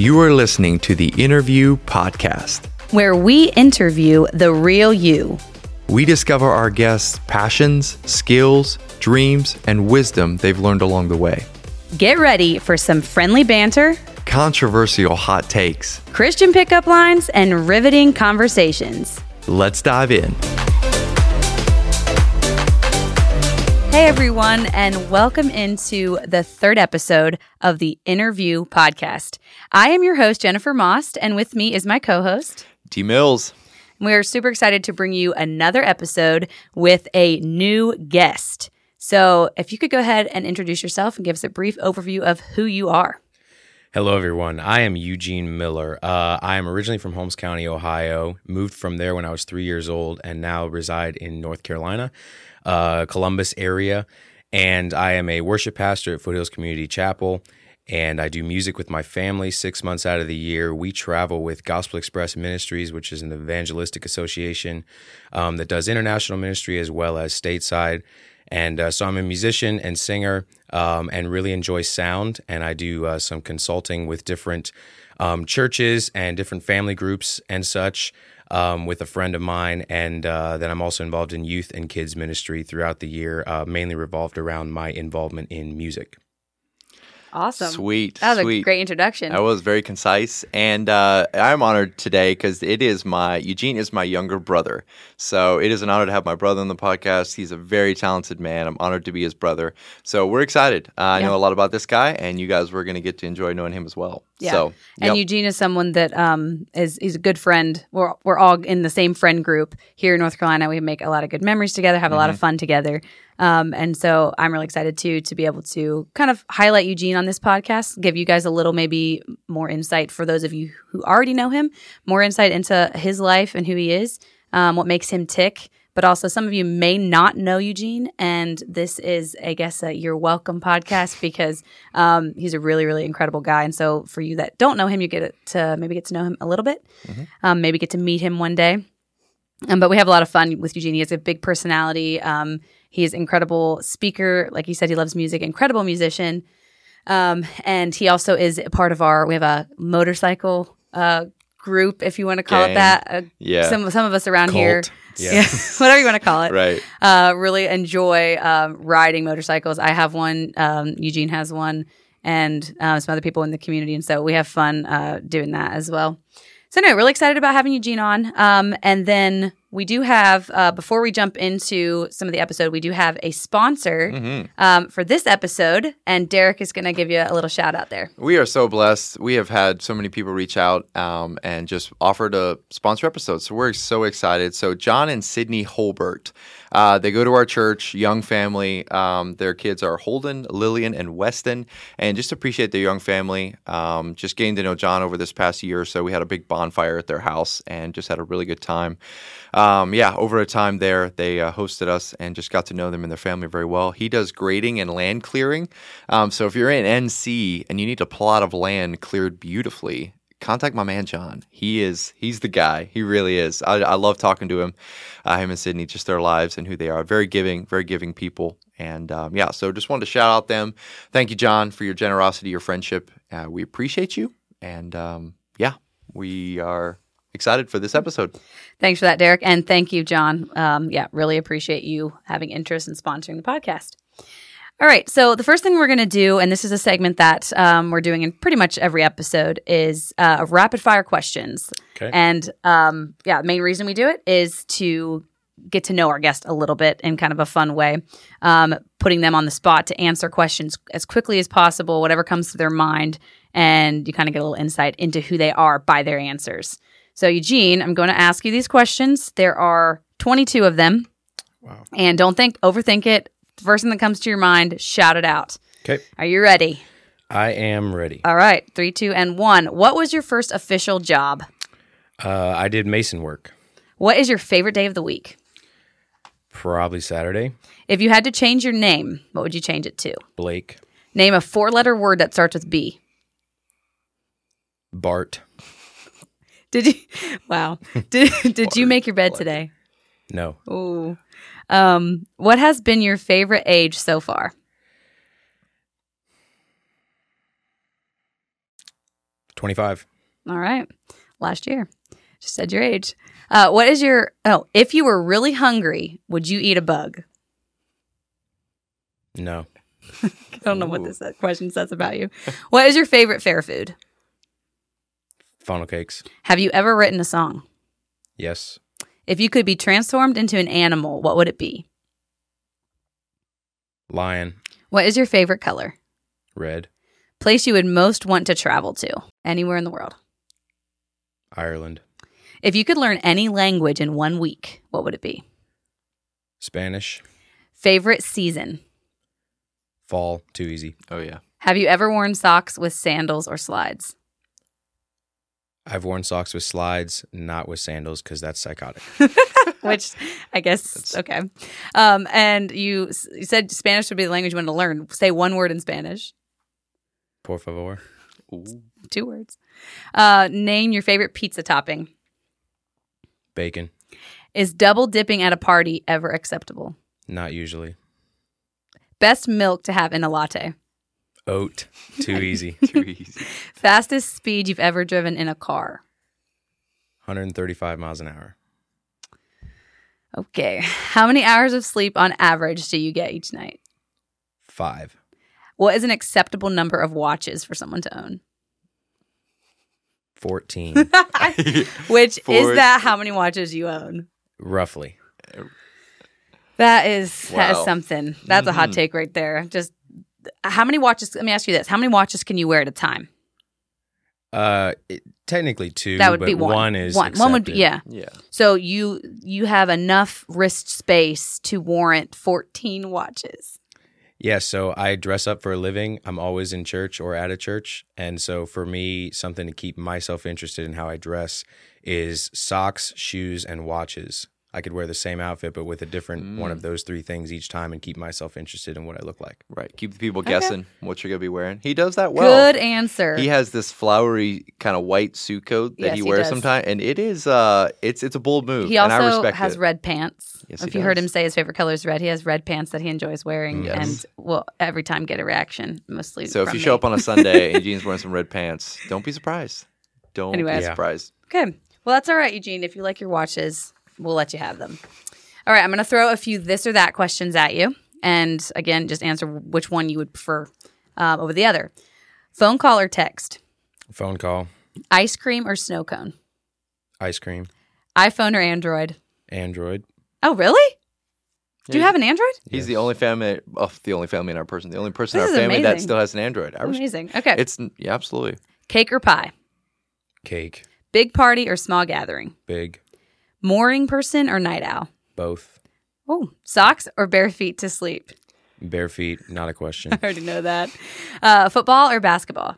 You are listening to the Innerview Podcast. where we interview the real you. We discover our guests' passions, skills, dreams, and wisdom they've learned along the way. Get ready for some friendly banter, Controversial hot takes. Christian pickup lines, and riveting conversations. Let's dive in. Hey, everyone, and welcome into the third episode of the Innerview Podcast. I am your host, Jennifer Most, and with me is my co host. T Mills. We're super excited to bring you another episode with a new guest. So, if you could go ahead and introduce yourself and give us a brief overview of who you are. Hello, everyone. I am Eugene Miller. Uh, I am originally from Holmes County, Ohio. Moved from there when I was three years old, and now reside in North Carolina, uh, Columbus area. And I am a worship pastor at Foothills Community Chapel. And I do music with my family six months out of the year. We travel with Gospel Express Ministries, which is an evangelistic association um, that does international ministry as well as stateside. And uh, so I'm a musician and singer um, and really enjoy sound. And I do uh, some consulting with different um, churches and different family groups and such um, with a friend of mine. And uh, then I'm also involved in youth and kids ministry throughout the year, uh, mainly revolved around my involvement in music. Awesome. Sweet. That was a great introduction. That was very concise, and uh, I'm honored today because it is my Eugene is my younger brother, so it is an honor to have my brother on the podcast. He's a very talented man. I'm honored to be his brother, so we're excited. Uh, I Yeah. know a lot about this guy, and you guys were going to get to enjoy knowing him as well. Yeah. So, And. Eugene is someone that um, is he's a good friend. We're we're all in the same friend group here in North Carolina. We make a lot of good memories together, have a lot of Mm-hmm. fun together. Um, and so I'm really excited too to be able to kind of highlight Eugene on this podcast, give you guys a little maybe more insight for those of you who already know him, more insight into his life and who he is, um, what makes him tick. But also, some of you may not know Eugene, and this is, I guess, a You're Welcome podcast because um, he's a really, really incredible guy. And so, for you that don't know him, you get to maybe get to know him a little bit, um, maybe get to meet him one day. Um, but we have a lot of fun with Eugene. He has a big personality. Um, he is incredible speaker. Like you said, he loves music. Incredible musician. Um, and he also is a part of our. We have a motorcycle uh, group, if you want to call it that. Uh, Yeah. Some some of us around here, Cult. yeah, Yeah. whatever you want to call it, right. uh, really enjoy um, riding motorcycles. I have one. Um, Eugene has one, and uh, some other people in the community, and so we have fun uh, doing that as well. So, no, really excited about having Eugene on. Um, and then we do have, uh, before we jump into some of the episode, we do have a sponsor Mm-hmm. um, for this episode, and Derek is going to give you a little shout out there. We are so blessed. We have had so many people reach out um, and just offer to sponsor episodes. So we're so excited. So John and Sydney Holbert, uh, they go to our church, young family. Um, their kids are Holden, Lillian, and Weston. And just appreciate their young family. Um, just getting to know John over this past year or so. We had a big bonfire at their house and just had a really good time. Um, yeah, over a time there, they uh, hosted us and just got to know them and their family very well. He does grading and land clearing. Um, so if you're in NC and you need a plot of land cleared beautifully, contact my man John. He is he's the guy. He really is. I, I love talking to him, uh, him and Sydney, just their lives and who they are. Very giving, very giving people. And um, yeah, so just wanted to shout out them. Thank you, John, for your generosity, your friendship. Uh, we appreciate you. And um, yeah, we are excited for this episode. Thanks for that, Derek. And thank you, John. Um, yeah, really appreciate you having interest in sponsoring the podcast. All right. So, the first thing we're going to do, and this is a segment that um, we're doing in pretty much every episode, is uh, rapid fire questions. Okay. And um, yeah, the main reason we do it is to get to know our guest a little bit in kind of a fun way, um, putting them on the spot to answer questions as quickly as possible, whatever comes to their mind, and you kind of get a little insight into who they are by their answers. So, Eugene, I'm going to ask you these questions. There are 22 of them. Wow. And don't think, overthink it. The first thing that comes to your mind, shout it out. Okay. Are you ready? I am ready. All right. Three, two, and one. What was your first official job? Uh, I did mason work. What is your favorite day of the week? Probably Saturday. If you had to change your name, what would you change it to? Blake. Name a four letter word that starts with B. Bart. Did you? Wow. Did, did you make your bed today? No. Ooh. Um, what has been your favorite age so far? 25. All right. Last year. Just said your age. Uh, what is your, oh, if you were really hungry, would you eat a bug? No. I don't know what this question says about you. What is your favorite fair food? Funnel cakes. Have you ever written a song? Yes. If you could be transformed into an animal, what would it be? Lion. What is your favorite color? Red. Place you would most want to travel to? Anywhere in the world. Ireland. If you could learn any language in one week, what would it be? Spanish. Favorite season? Fall. Too easy. Oh yeah. Have you ever worn socks with sandals or slides? I've worn socks with slides, not with sandals, because that's psychotic. Which I guess, okay. Um, and you, s- you said Spanish would be the language you want to learn. Say one word in Spanish. Por favor. Ooh. Two words. Uh, name your favorite pizza topping. Bacon. Is double dipping at a party ever acceptable? Not usually. Best milk to have in a latte. Oat. Too easy. Too easy. Fastest speed you've ever driven in a car. 135 miles an hour. Okay. How many hours of sleep on average do you get each night? Five. What is an acceptable number of watches for someone to own? 14. Which is that how many watches you own? Roughly. That is that is something. That's a hot mm-hmm. take right there. Just how many watches? Let me ask you this: How many watches can you wear at a time? Uh, it, technically two. That would but be one. One is one. One would be yeah. yeah. So you you have enough wrist space to warrant fourteen watches. Yeah, so I dress up for a living. I'm always in church or at a church. And so for me, something to keep myself interested in how I dress is socks, shoes, and watches. I could wear the same outfit, but with a different one of those three things each time and keep myself interested in what I look like. Right. Keep the people guessing what you're gonna be wearing. He does that well. Good answer. He has this flowery kind of white suit coat that Yes, he he wears does. sometimes, and it is uh, it's it's a bold move. He and I also respect has it. red pants. Yes, if he you heard him say his favorite color is red, he has red pants that he enjoys wearing, Yes. and will every time get a reaction, mostly. So if from you show up on a Sunday and Eugene's wearing some red pants, don't be surprised. Don't Anyway. be Yeah. surprised. Okay. Well, that's all right, Eugene. If you like your watches, we'll let you have them. All right. I'm going to throw a few this or that questions at you. And again, just answer which one you would prefer um, over the other. Phone call or text? Phone call, Ice cream or snow cone? ice cream, iPhone or Android? Android. Oh, really? Do you have an Android? He's the only family, oh, the only family in our person, the only person in This our is family that amazing. still has an Android. I res- Amazing. Okay. It's yeah, absolutely. Cake or pie? Cake, Big party or small gathering? big, Morning person or night owl? both. Oh, socks or bare feet to sleep? Bare feet, not a question. I already know that. Uh, football or basketball?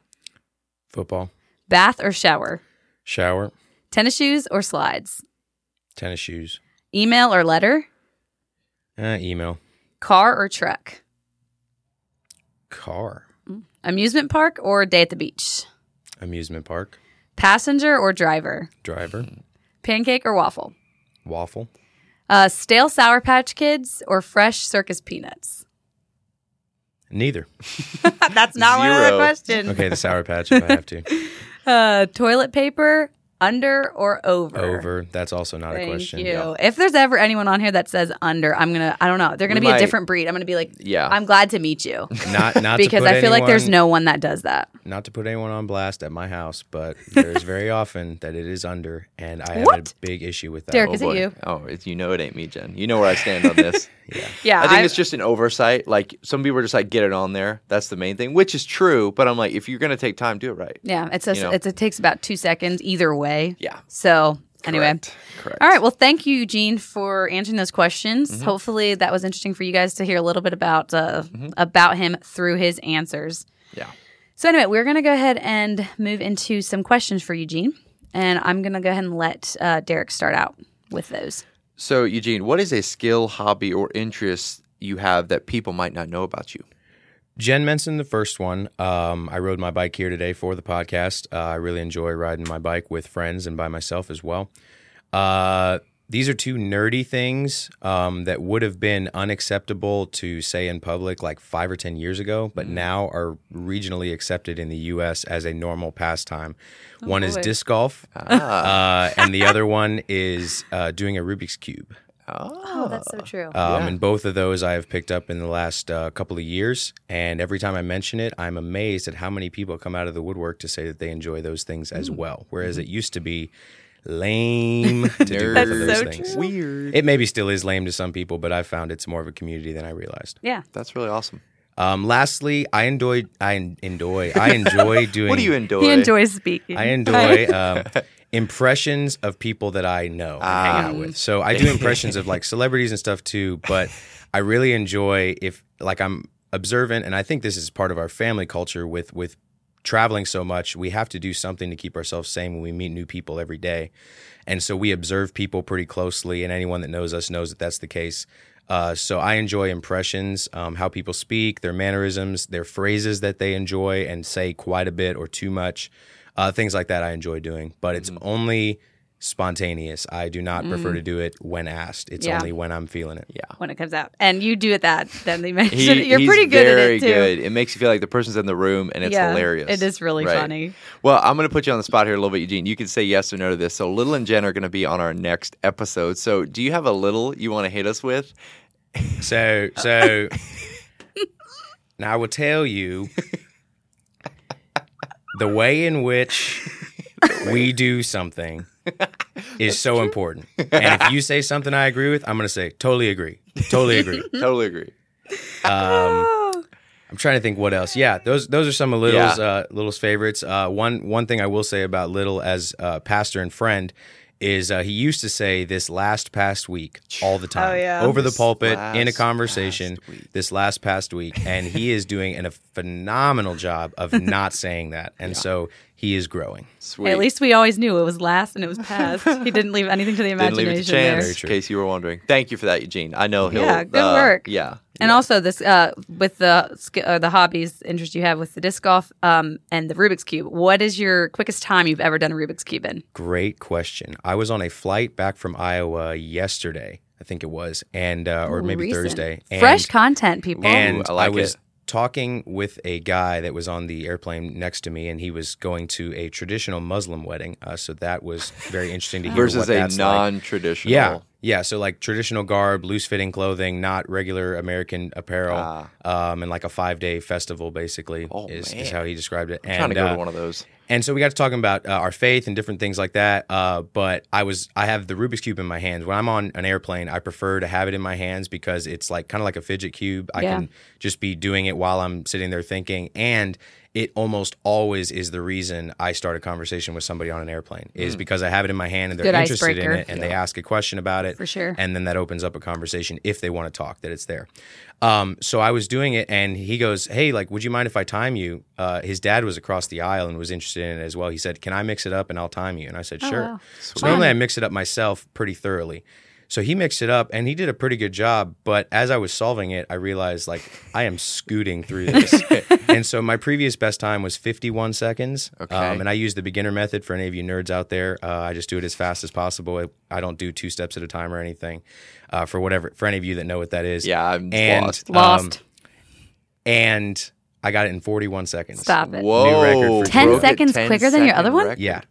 Football, Bath or shower? shower, Tennis shoes or slides? tennis shoes, Email or letter? uh, email, Car or truck? car, Amusement park or day at the beach? amusement park, Passenger or driver? driver, Pancake or waffle? waffle, Uh, stale Sour Patch Kids or fresh circus peanuts? neither. That's not one of the Zero. questions. Okay, the Sour Patch if I have to. Uh, toilet paper, under or over? Over, that's also not a Thank question. you. If there's ever anyone on here that says under, I'm gonna. I don't know. They're gonna We be might- a different breed. I'm gonna be like, Yeah. I'm glad to meet you Not, not because to put I feel like there's no one that does that. not to put anyone on blast at my house, but there's very often that it is under, and I have a big issue with that. Derek, Oh, is it you? Oh, it's, you know it ain't me, Jen. You know where I stand on this. yeah, Yeah, I think I- it's just an oversight. Like some people are just like get it on there. That's the main thing, which is true. But I'm like, if you're gonna take time, do it right. Yeah, it's a, You know. it's, it takes about two seconds either way. Yeah. So anyway, Correct. Correct. all right. Well, thank you, Eugene, for answering those questions. Mm-hmm. Hopefully, that was interesting for you guys to hear a little bit about uh, about him through his answers. Mm-hmm. Yeah. So anyway, we're gonna go ahead and move into some questions for Eugene, and I'm gonna go ahead and let uh, Derek start out with those. So Eugene, what is a skill, hobby, or interest you have that people might not know about you? Jen mentioned the first one. Um, I rode my bike here today for the podcast. Uh, I really enjoy riding my bike with friends and by myself as well. Uh, these are two nerdy things um, that would have been unacceptable to say in public like five or 10 years ago, but now are regionally accepted in the US as a normal pastime. one is disc golf, uh, and the other one is uh, doing a Rubik's Cube. Oh, that's so true. Um, And both of those I have picked up in the last uh, couple of years. And every time I mention it, I'm amazed at how many people come out of the woodwork to say that they enjoy those things as well. Whereas it used to be lame to do both of those so things. true. Weird. It maybe still is lame to some people, but I've found it's more of a community than I realized. yeah. That's really awesome. Um, lastly, I enjoy I enjoy I enjoy doing What do you enjoy? He enjoys speaking. I enjoy um, impressions of people that I know and hang out with. So I do impressions of like celebrities and stuff too, but I really enjoy if like I'm observant, and I think this is part of our family culture with with traveling so much. We have to do something to keep ourselves sane when we meet new people every day, and so we observe people pretty closely, and anyone that knows us knows that that's the case. Uh, so I enjoy impressions, um, how people speak, their mannerisms, their phrases that they enjoy and say quite a bit or too much, uh, things like that. I enjoy doing, but it's only spontaneous. I do not prefer mm. to do it when asked. It's Yeah. only when I'm feeling it. Yeah. when it comes out, and you do it that. Then they mentioned He- you're pretty good at it too. good. It makes you feel like the person's in the room, and it's Yeah, hilarious. it is really Right. funny. Well, I'm going to put you on the spot here a little bit, Eugene. You can say yes or no to this. So, Little and Jen are going to be on our next episode. So, do you have a little you want to hit us with? So, so now I will tell you the way in which we do something is so important. And if you say something I agree with, I'm going to say totally agree. Totally agree. totally agree. Um, I'm trying to think what else. Yeah, those those are some of Little's Yeah. uh, Little's favorites. Uh, one one thing I will say about Little as uh, pastor and friend is uh, he used to say this last past week all the time Oh, yeah. over the pulpit in a conversation past this last past week, and he is doing an, a phenomenal job of not saying that, and so he is growing. Sweet. At least we always knew it was last and it was past. he didn't leave anything to the imagination. Didn't imagination leave it to there. chance, Very in case you were wondering. Thank you for that, Eugene. I know he'll. Yeah, good uh, work. Yeah. And also this uh, with the uh, the hobbies interest you have with the disc golf um, and the Rubik's cube. What is your quickest time you've ever done a Rubik's cube in? Great question. I was on a flight back from Iowa yesterday, I think it was, and uh, or maybe recent. Thursday. And Fresh content, people. And Ooh, I I, like was it. Talking with a guy that was on the airplane next to me, and he was going to a traditional Muslim wedding. Uh, so that was very interesting to hear. Versus a non-traditional. Yeah, yeah. So like traditional garb, loose fitting clothing, not regular American apparel, um, and like a five day festival basically Ah. Oh, is, is how he described it. trying to And, go uh, to one of those. and so we got to talking about uh, our faith and different things like that. Uh, but I was I have the Rubik's cube in my hands. When I'm on an airplane, I prefer to have it in my hands because it's like kind of like a fidget cube. I Yeah. can just be doing it while I'm sitting there thinking, and it almost always is the reason I start a conversation with somebody on an airplane is because I have it in my hand and they're Good interested icebreaker. in it and they ask a question about it For sure. and then that opens up a conversation if they want to talk that it's there. Um, so i was doing it and he goes hey like would you mind if i time you? Uh, his dad was across the aisle and was interested in it as well. He said can i mix it up and i'll time you? And i said sure. wow. so normally i mix it up myself pretty thoroughly so he mixed it up and he did a pretty good job but as i was solving it i realized like i am scooting through this and so my previous best time was 51 seconds Okay. um, and i use the beginner method for any of you nerds out there uh, i just do it as fast as possible I, I don't do two steps at a time or anything uh, for whatever for any of you that know what that is Yeah, I'm and, lost. um, Lost. and i got it in 41 seconds Stop it. Whoa. record for 10 broke a seconds quicker than your other one? record. yeah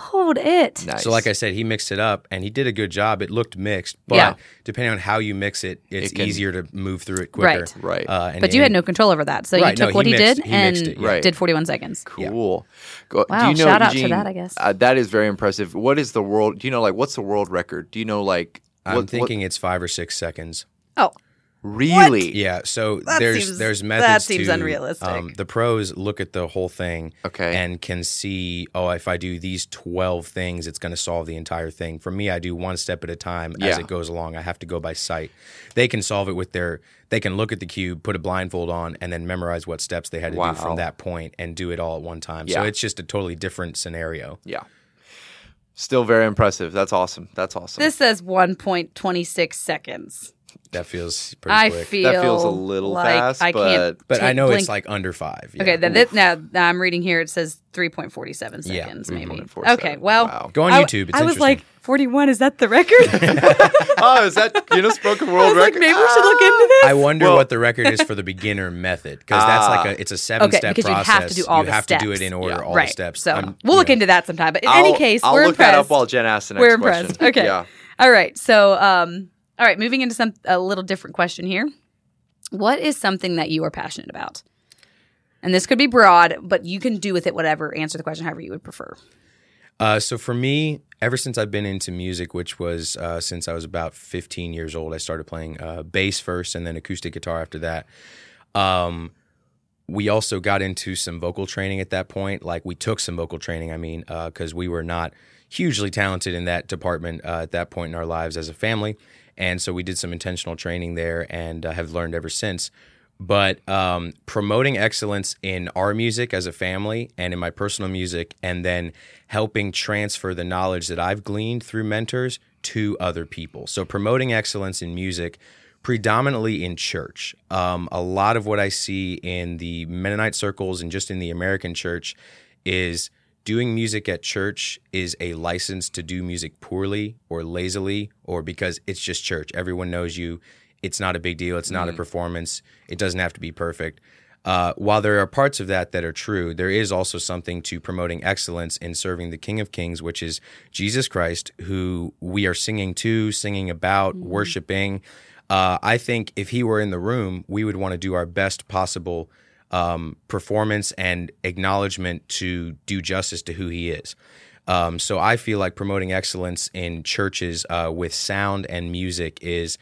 Hold it. Nice. So, like I said, he mixed it up and he did a good job. It looked mixed, but Yeah. depending on how you mix it, it's It can- easier to move through it quicker. Right. Right. Uh, and, But you had no control over that. So you Right, no, took what he he, mixed- did he and it, yeah. Did 41 seconds. Cool. Go, do Wow, you know, shout out to Eugene, that, I guess. Uh, that is very impressive. What is the world? Do you know, like, what's the world record? Do you know, like, I'm what- what- thinking it's five or six seconds. Oh, really? Yeah, so That there's seems- there's that methods. seems to, unrealistic. Um, the pros look at the whole thing, Okay. and can see, oh, if I do these twelve things, it's going to solve the entire thing. For me, I do one step at a time as it goes along. I have to go by sight. They can solve it with their. They can look at the cube, put a blindfold on, and then memorize what steps they had to Wow. do from that point, and do it all at one time. So it's just a totally different scenario. Yeah. Still very impressive. That's awesome. That's awesome. this says 1.26 seconds. That feels pretty I quick. feel That feels a little like fast, I can't. but- but I take- know blink- it's like under five. yeah. Okay, then this, now, now I'm reading here. It says 3.47 Yeah, seconds, maybe. 3.47. Okay, well, Wow. Go on I- YouTube. It's I was interesting. like, 41. Is that the record? oh, is that Guinness Book of I World was like, Records? maybe we should look into this. I wonder Well- what the record is for the beginner method because that's Ah. like a it's a seven step because you process. have to do all you the have steps. to do it in order, Yeah. all right. the steps. So I'm- we'll you look know. into that sometime. But in I'll, any case, I'll we're look impressed. that up while Jen asks the next we're question. impressed. Okay. Yeah. All right. So, um, all right, moving into some a little different question here. What is something that you are passionate about? And this could be broad, but you can do with it whatever. Answer the question however you would prefer. Uh, so for me, ever since I've been into music, which was uh, since I was about 15 years old, I started playing uh, bass first and then acoustic guitar after that. Um, we also got into some vocal training at that point. Like we took some vocal training, I mean, because we were not hugely talented in that department uh, at that point in our lives as a family. And so we did some intentional training there and uh, have learned ever since. But um, promoting excellence in our music as a family and in my personal music, and then helping transfer the knowledge that I've gleaned through mentors to other people. So promoting excellence in music predominantly in church. Um, a lot of what I see in the Mennonite circles and just in the American church is doing music at church is a license to do music poorly or lazily or because it's just church. Everyone knows you. It's not a big deal. It's not a performance. It doesn't have to be perfect. Uh, while there are parts of that that are true, there is also something to promoting excellence in serving the King of Kings, which is Jesus Christ, who we are singing to, singing about, worshiping. Uh, I think if he were in the room, we would want to do our best possible um, performance and acknowledgement to do justice to who he is. Um, so I feel like promoting excellence in churches uh, with sound and music is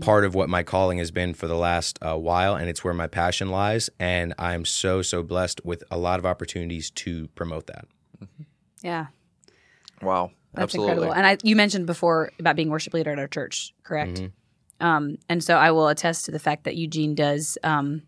part of what my calling has been for the last uh, while, and it's where my passion lies. And I'm so so blessed with a lot of opportunities to promote that. Yeah, Wow. that's Absolutely. incredible. And I, you mentioned before about being worship leader at our church, correct? Mm-hmm. Um, and so I will attest to the fact that Eugene does. Um,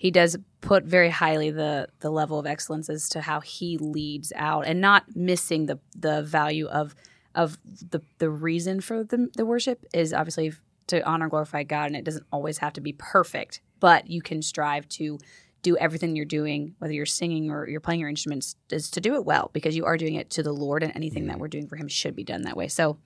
he does put very highly the the level of excellence as to how he leads out, and not missing the the value of of the the reason for the the worship is obviously to honor and glorify God, and it doesn't always have to be perfect, but you can strive to do everything you're doing, whether you're singing or you're playing your instruments, is to do it well because you are doing it to the Lord, and anything that we're doing for Him should be done that way. So,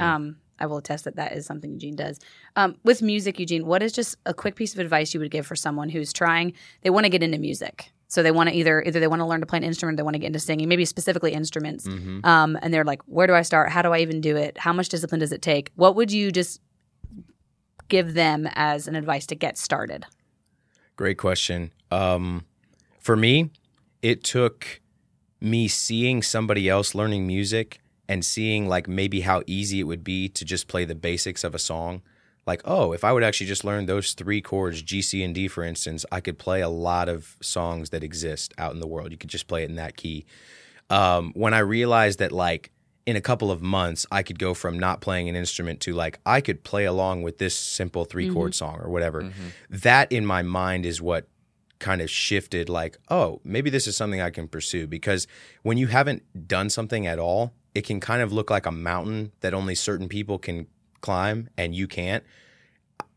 um, I will attest that that is something Eugene does. Um, with music, Eugene, what is just a quick piece of advice you would give for someone who's trying? They want to get into music, so they want to either either they want to learn to play an instrument, they want to get into singing, maybe specifically instruments, um, and they're like, where do I start? How do I even do it? How much discipline does it take? What would you just give them as an advice to get started? Great question. Um, for me, it took me seeing somebody else learning music and seeing like maybe how easy it would be to just play the basics of a song. Like, oh, if I would actually just learn those three chords, G, C, and D, for instance, I could play a lot of songs that exist out in the world. You could just play it in that key. Um, when I realized that, like, in a couple of months, I could go from not playing an instrument to like, I could play along with this simple three chord song or whatever. That in my mind is what kind of shifted like, oh, maybe this is something I can pursue. Because when you haven't done something at all, it can kind of look like a mountain that only certain people can climb and you can't.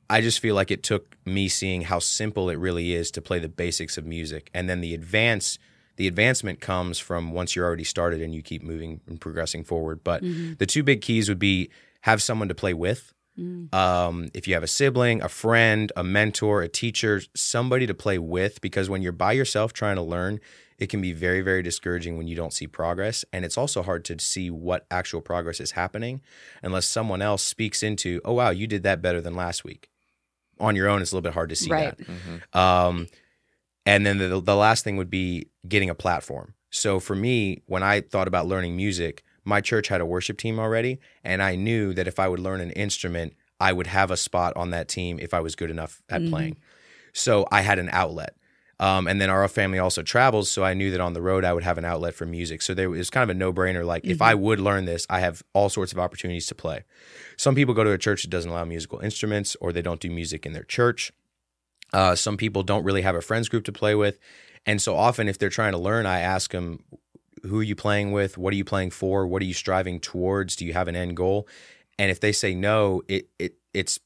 I just feel like it took me seeing how simple it really is to play the basics of music. And then the advance the advancement comes from once you're already started and you keep moving and progressing forward. But the two big keys would be have someone to play with. Um, if you have a sibling, a friend, a mentor, a teacher, somebody to play with, because when you're by yourself trying to learn, it can be very, very discouraging when you don't see progress. And it's also hard to see what actual progress is happening unless someone else speaks into, oh, wow, you did that better than last week. On your own, it's a little bit hard to see Right. that. Um, and then the, the last thing would be getting a platform. So for me, when I thought about learning music, my church had a worship team already, and I knew that if I would learn an instrument, I would have a spot on that team if I was good enough at playing. So I had an outlet. Um, and then our family also travels, so I knew that on the road I would have an outlet for music. So there was kind of a no brainer. Like if I would learn this, I have all sorts of opportunities to play. Some people go to a church that doesn't allow musical instruments, or they don't do music in their church. Uh, some people don't really have a friends group to play with. And so often, if they're trying to learn, I ask them, who are you playing with? What are you playing for? What are you striving towards? Do you have an end goal? And if they say no, it, it it's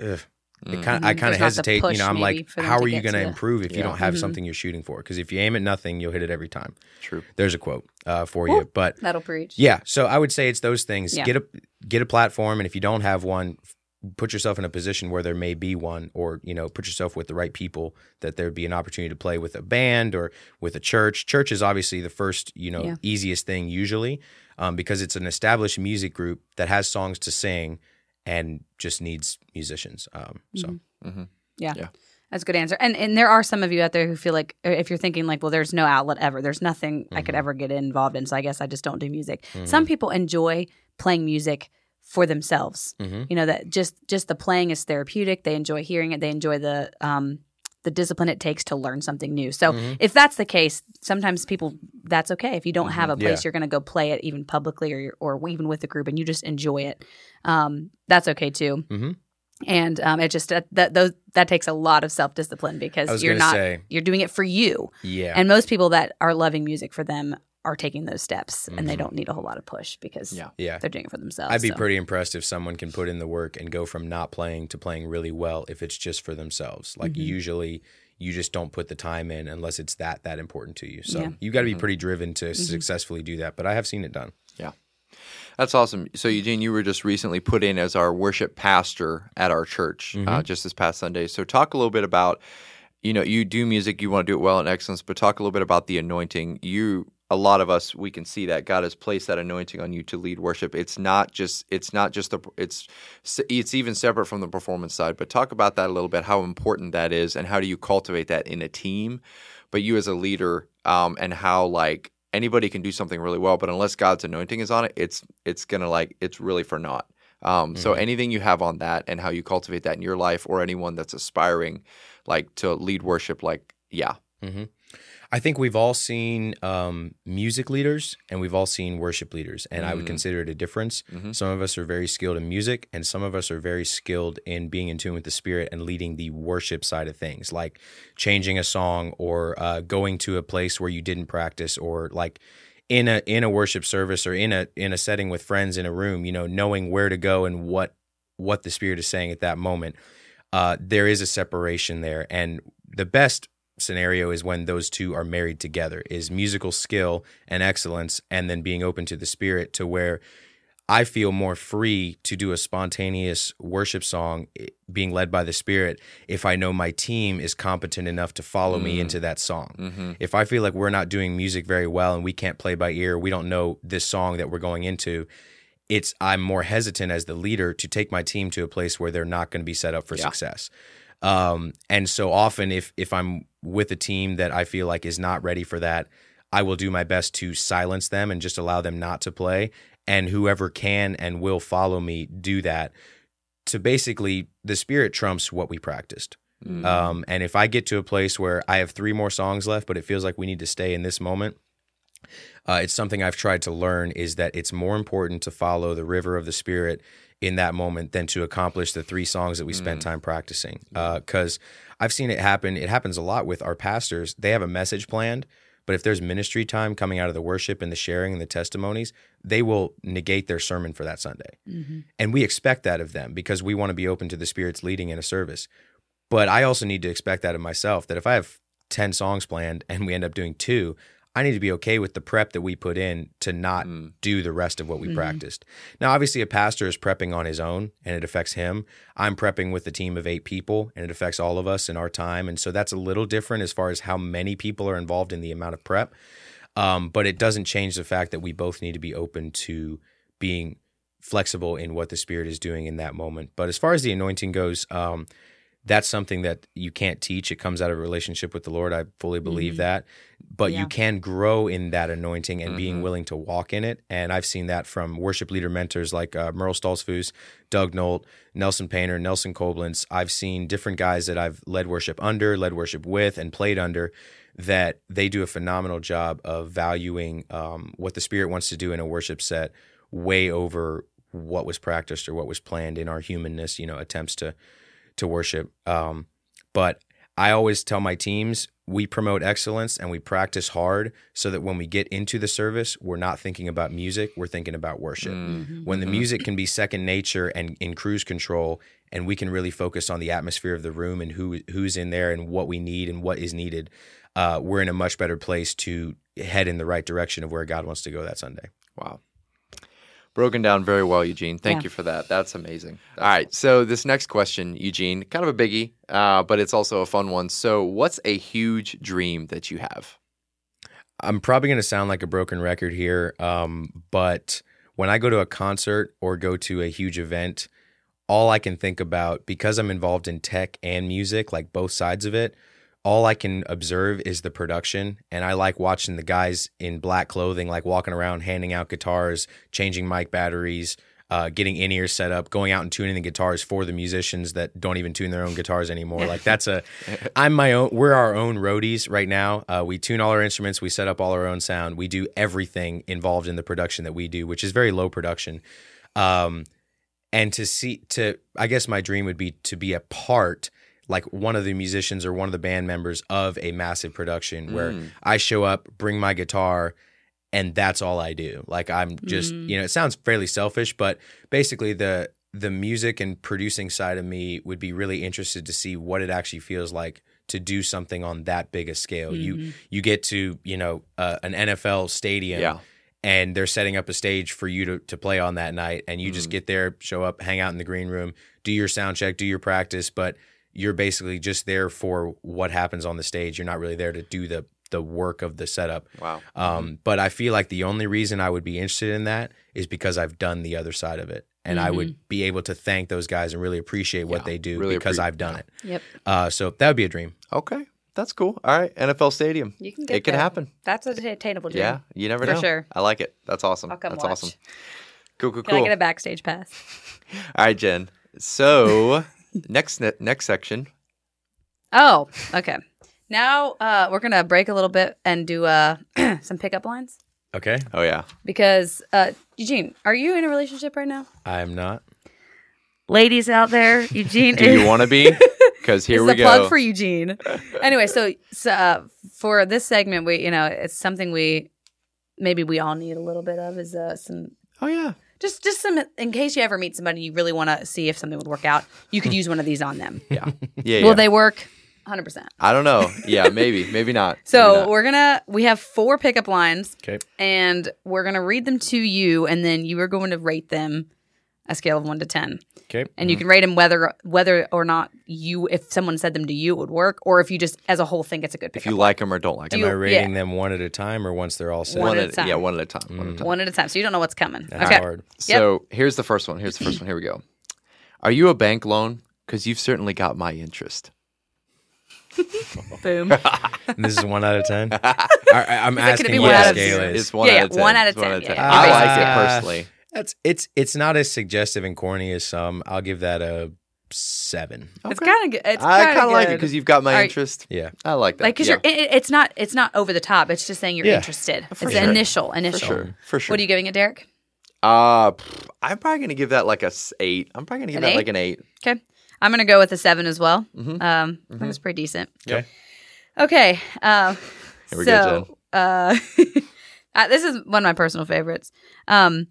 ugh, Mm. kind I Mhm. kind There's of not the hesitate. You know, I'm like, how are you going to to improve if you don't have Mhm. something you're shooting for? Because if you aim at nothing, you'll hit it every time. True. There's a quote uh, for Woo. you, but That'll preach. yeah. So I would say it's those things. Yeah. Get a get a platform, and if you don't have one, put yourself in a position where there may be one, or you know, put yourself with the right people that there'd be an opportunity to play with a band or with a church. Church is obviously the first, you know, Yeah. easiest thing usually, um, because it's an established music group that has songs to sing and just needs musicians. Um, so Mm-hmm. hmm Yeah. Yeah. That's a good answer. And and there are some of you out there who feel like if you're thinking like, well, there's no outlet ever. There's nothing I could Mhm. ever get involved in. So I guess I just don't do music. Mhm. Some people enjoy playing music for themselves. Mhm. You know, that just just the playing is therapeutic. They enjoy hearing it. They enjoy the um the discipline it takes to learn something new. So Mhm. if that's the case, sometimes people that's okay. If you don't have a Mhm. place Yeah. you're going to go play it even publicly or or even with a group and you just enjoy it. Um that's okay too. Mhm. And um, it just that, that those that takes a lot of self discipline because you're not say, you're doing it for you. yeah, And most people that are loving music for them are taking those steps and they Mhm. don't need a whole lot of push because Yeah. yeah. they're doing it for themselves. I'd be so. pretty impressed if someone can put in the work and go from not playing to playing really well if it's just for themselves. Like Mhm. usually you just don't put the time in unless it's that that important to you. So Yeah. you got to be Mhm. pretty driven to Mhm. successfully do that, but I have seen it done. Yeah. That's awesome. So, Eugene, you were just recently put in as our worship pastor at our church uh, Mhm. just this past Sunday. So, talk a little bit about, you know, you do music, you want to do it well and excellence, but talk a little bit about the anointing. You, a lot of us, we can see that God has placed that anointing on you to lead worship. It's not just, it's not just the, it's, it's even separate from the performance side. But talk about that a little bit, how important that is, and how do you cultivate that in a team? But you as a leader, um, and how like anybody can do something really well, but unless God's anointing is on it, it's it's gonna like it's really for naught. Um, So Mhm. anything you have on that and how you cultivate that in your life, or anyone that's aspiring, like to lead worship, like yeah, hmm I think we've all seen um, music leaders and we've all seen worship leaders, and I would Mm. consider it a difference. Mhm. Some of us are very skilled in music, and some of us are very skilled in being in tune with the Spirit and leading the worship side of things, like changing a song or uh, going to a place where you didn't practice, or like in a in a worship service or in a in a setting with friends in a room. You know, knowing where to go and what what the Spirit is saying at that moment. Uh, there is a separation there, and the best scenario is when those two are married together is musical skill and excellence and then being open to the spirit to where I feel more free to do a spontaneous worship song being led by the spirit if I know my team is competent enough to follow me Mm. into that song. mm-hmm. If I feel like we're not doing music very well and we can't play by ear, we don't know this song that we're going into, it's I'm more hesitant as the leader to take my team to a place where they're not going to be set up for Yeah. success. Um, and so often, if if I'm with a team that I feel like is not ready for that, I will do my best to silence them and just allow them not to play. And whoever can and will follow me do that. To basically, the spirit trumps what we practiced. Mm. Um, and if I get to a place where I have three more songs left, but it feels like we need to stay in this moment, uh, it's something I've tried to learn is that it's more important to follow the river of the spirit in that moment than to accomplish the three songs that we spent Mm. time practicing. Because I've seen it happen. It happens a lot with our pastors. They have a message planned, but if there's ministry time coming out of the worship and the sharing and the testimonies, they will negate their sermon for that Sunday. Mhm. And we expect that of them because we want to be open to the Spirit's leading in a service. But I also need to expect that of myself that if I have 10 songs planned and we end up doing two, I need to be okay with the prep that we put in to not Mm. do the rest of what we Mhm. practiced. Now, obviously, a pastor is prepping on his own and it affects him. I'm prepping with a team of eight people and it affects all of us in our time. And so that's a little different as far as how many people are involved in the amount of prep. Um, but it doesn't change the fact that we both need to be open to being flexible in what the Spirit is doing in that moment. But as far as the anointing goes, um, that's something that you can't teach. It comes out of a relationship with the Lord. I fully believe Mhm. that. But Yeah. you can grow in that anointing and being Mhm. willing to walk in it. And I've seen that from worship leader mentors like uh, Merle Stoltzfus, Doug Nolt, Nelson Painter, Nelson Koblenz. I've seen different guys that I've led worship under, led worship with, and played under that they do a phenomenal job of valuing um, what the Spirit wants to do in a worship set way over what was practiced or what was planned in our humanness, you know, attempts to to worship. Um, but I always tell my teams we promote excellence and we practice hard so that when we get into the service, we're not thinking about music, we're thinking about worship. When the music can be second nature and in cruise control, and we can really focus on the atmosphere of the room and who who's in there and what we need and what is needed, uh, we're in a much better place to head in the right direction of where God wants to go that Sunday. Wow. Broken down very well, Eugene. Thank Yeah. you for that. That's amazing. All right. So, this next question, Eugene, kind of a biggie, uh, but it's also a fun one. So, what's a huge dream that you have? I'm probably going to sound like a broken record here, um, but when I go to a concert or go to a huge event, all I can think about, because I'm involved in tech and music, like both sides of it, all I can observe is the production. And I like watching the guys in black clothing, like walking around, handing out guitars, changing mic batteries, uh, getting in ears set up, going out and tuning the guitars for the musicians that don't even tune their own guitars anymore. Like that's a, I'm my own. We're our own roadies right now. Uh, we tune all our instruments. We set up all our own sound. We do everything involved in the production that we do, which is very low production. Um, and to see to, I guess my dream would be to be a part. Like one of the musicians or one of the band members of a massive production where mm. I show up, bring my guitar, and that's all I do. Like I'm just, mm. you know, it sounds fairly selfish, but basically the the music and producing side of me would be really interested to see what it actually feels like to do something on that big a scale. You mm-hmm. you get to, you know, uh, an NFL stadium Yeah. and they're setting up a stage for you to, to play on that night and you just mm. get there, show up, hang out in the green room, do your sound check, do your practice, but you're basically just there for what happens on the stage. You're not really there to do the the work of the setup. Wow. Um, but I feel like the only reason I would be interested in that is because I've done the other side of it. And I would be able to thank those guys and really appreciate what Yeah, they do really because appre- I've done it. Yep. Uh, so that would be a dream. Okay. That's cool. All right. NFL Stadium. You can get It can happen. That's a t- attainable dream. Yeah. You never For know. For sure. I like it. That's awesome. I'll come That's watch. awesome. Cool, cool, Can cool. I get a backstage pass? All right, Jen. So, next ne- next section. Oh, okay. Now uh, we're gonna break a little bit and do uh, some pickup lines Okay. Oh, yeah. because uh, Eugene, are you in a relationship right now? I'm not. Ladies out there, Eugene Do you want to be? Because here This we is a go. plug for Eugene. anyway, so, so uh, for this segment, we you know it's something we maybe we all need a little bit of is uh, some oh, yeah. Just just some in case you ever meet somebody you really want to see if something would work out. You could hmm. use one of these on them. Yeah. Yeah. Will yeah. they work? Hundred percent. I don't know. Yeah, maybe. Maybe not. Maybe So not. we're gonna we have four pickup lines. Okay. and we're going to read them to you and then you are going to rate them a scale of 1 to 10 Okay. and you mm-hmm. can rate them whether whether or not you if someone said them to you it would work or if you just as a whole think it's a good if you like them or don't like them, Am. I rating yeah. them one at a time or once they're all set? One One at a time. yeah, one at a time. One at a mm. time. one at a time so you don't know what's coming That's okay hard. So here's the first one. Here's the first one. Here we go. Are you a bank loan? Because you've certainly got my interest. boom And this is one out of ten. I, am Is it- could it asking be what one the out of scale is. It's one Yeah, out yeah, of ten. one out of It's one 10, out of yeah. I like it ah. personally. That's it's it's not as suggestive and corny as some. I'll give that a seven. it's kind of good it's I kind kind of of like it because you've got my All right. interest. Yeah. I like that. like because yeah. you're it, it's not it's not over the top it's just saying you're Yeah. interested it's sure. initial for initial sure. For sure. what are you giving it derek Uh, pff, I'm probably gonna give that like a eight. I'm probably gonna give An that eight? like an eight. okay i'm gonna go with a 7 as well Mhm. um i think it's pretty decent Okay. Okay. Um, Here we go, so, uh, uh, this is one of my personal favorites. Um,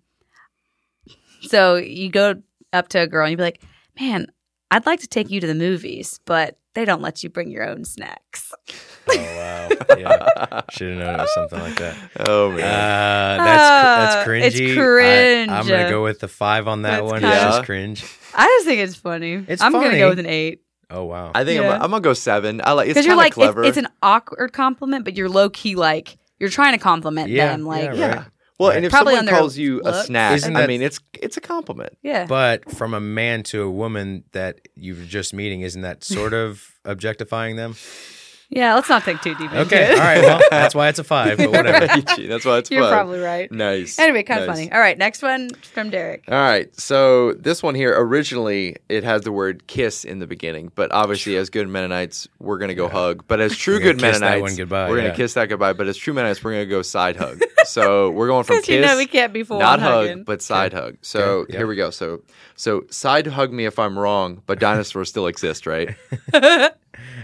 so you go up to a girl and you be like, "Man, I'd like to take you to the movies, but they don't let you bring your own snacks." Oh wow. Yeah. Should have known it was something like that. Oh Uh, man. that's cr- Ah, that's cringy. it's cringe. I, am gonna go with the five on that That's one. kinda- It's Yeah. just cringe. I just think it's funny. It's I'm gonna go with an eight Oh wow. I think yeah. I'm, I'm gonna go seven. I like it's because kind you're of like clever. It's, it's an awkward compliment, but you're low key like you're trying to compliment Yeah, them. Like, yeah, yeah. right. Well, Right. and if Probably someone on their calls you a look. snack, Isn't I that- mean it's it's a compliment. yeah. But from a man to a woman that you're just meeting, isn't that sort of objectifying them? Yeah. Let's not think too deep. into Okay. it. All right. Well, that's why it's a five. But whatever. Gee, That's why it's You're fun. probably right. nice. Anyway, kind of Nice. funny. All right, next one from Derek. All right. So this one here originally it has the word kiss in the beginning, but obviously as good Mennonites we're gonna go hug. But as true We're gonna good kiss that Mennonites one goodbye, we're gonna kiss that goodbye. But as true Mennonites we're gonna go side hug. so we're going from Because kiss, you know we can't be full not hug, hugging. but side hug. So Okay, yeah. here we go. So so side hug me if I'm wrong, but dinosaurs still exist, right?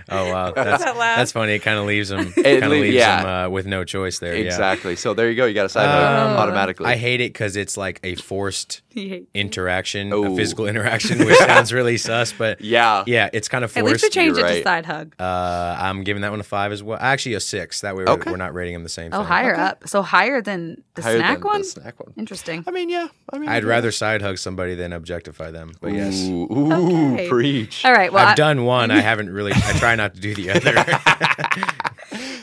Oh wow, that's That that's funny. It kind of leaves him kind of leaves yeah. him uh, with no choice there. yeah. Exactly. So there you go. You got a side hug Um, automatically. I hate it because it's like a forced interaction, Oh. a physical interaction, which sounds really sus. But yeah. yeah, it's kind of forced. At least forced. we changed it you're to right. side hug. Uh, I'm giving that one a five as well. Actually, a six. That way, we're, Okay. we're not rating them the same. Oh, thing. higher up. So higher than the Higher snack than one. The snack one. Interesting. I mean, yeah. I mean, I'd yeah. rather side hug somebody than objectify them. But yes, Ooh, ooh Okay. preach. All right. Well, I've I- done one. I haven't really. I try not to do the other.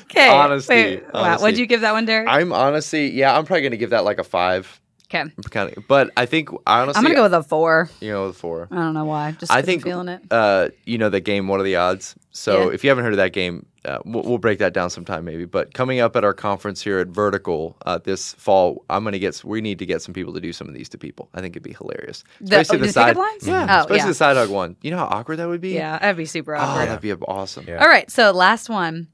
okay. Honesty, Wait, wow. What'd you give that one, Derek? I'm honestly, yeah, I'm probably gonna give that like a five. Okay. Kind of, but I think honestly, I'm gonna go with a four. you know, the four. I don't know why. Just I 'cause I'm think feeling it. uh, you know the game. What are the odds? So Yeah. if you haven't heard of that game, uh, we'll, we'll break that down sometime maybe. But coming up at our conference here at Vertical uh, this fall, I'm gonna get. We need to get some people to do some of these to people. I think it'd be hilarious, The- oh, the pickup lines? Yeah, Oh, especially yeah. the side hug one. You know how awkward that would be. Yeah, that'd be super Oh, awkward. that'd be awesome. Yeah. All right, so last one.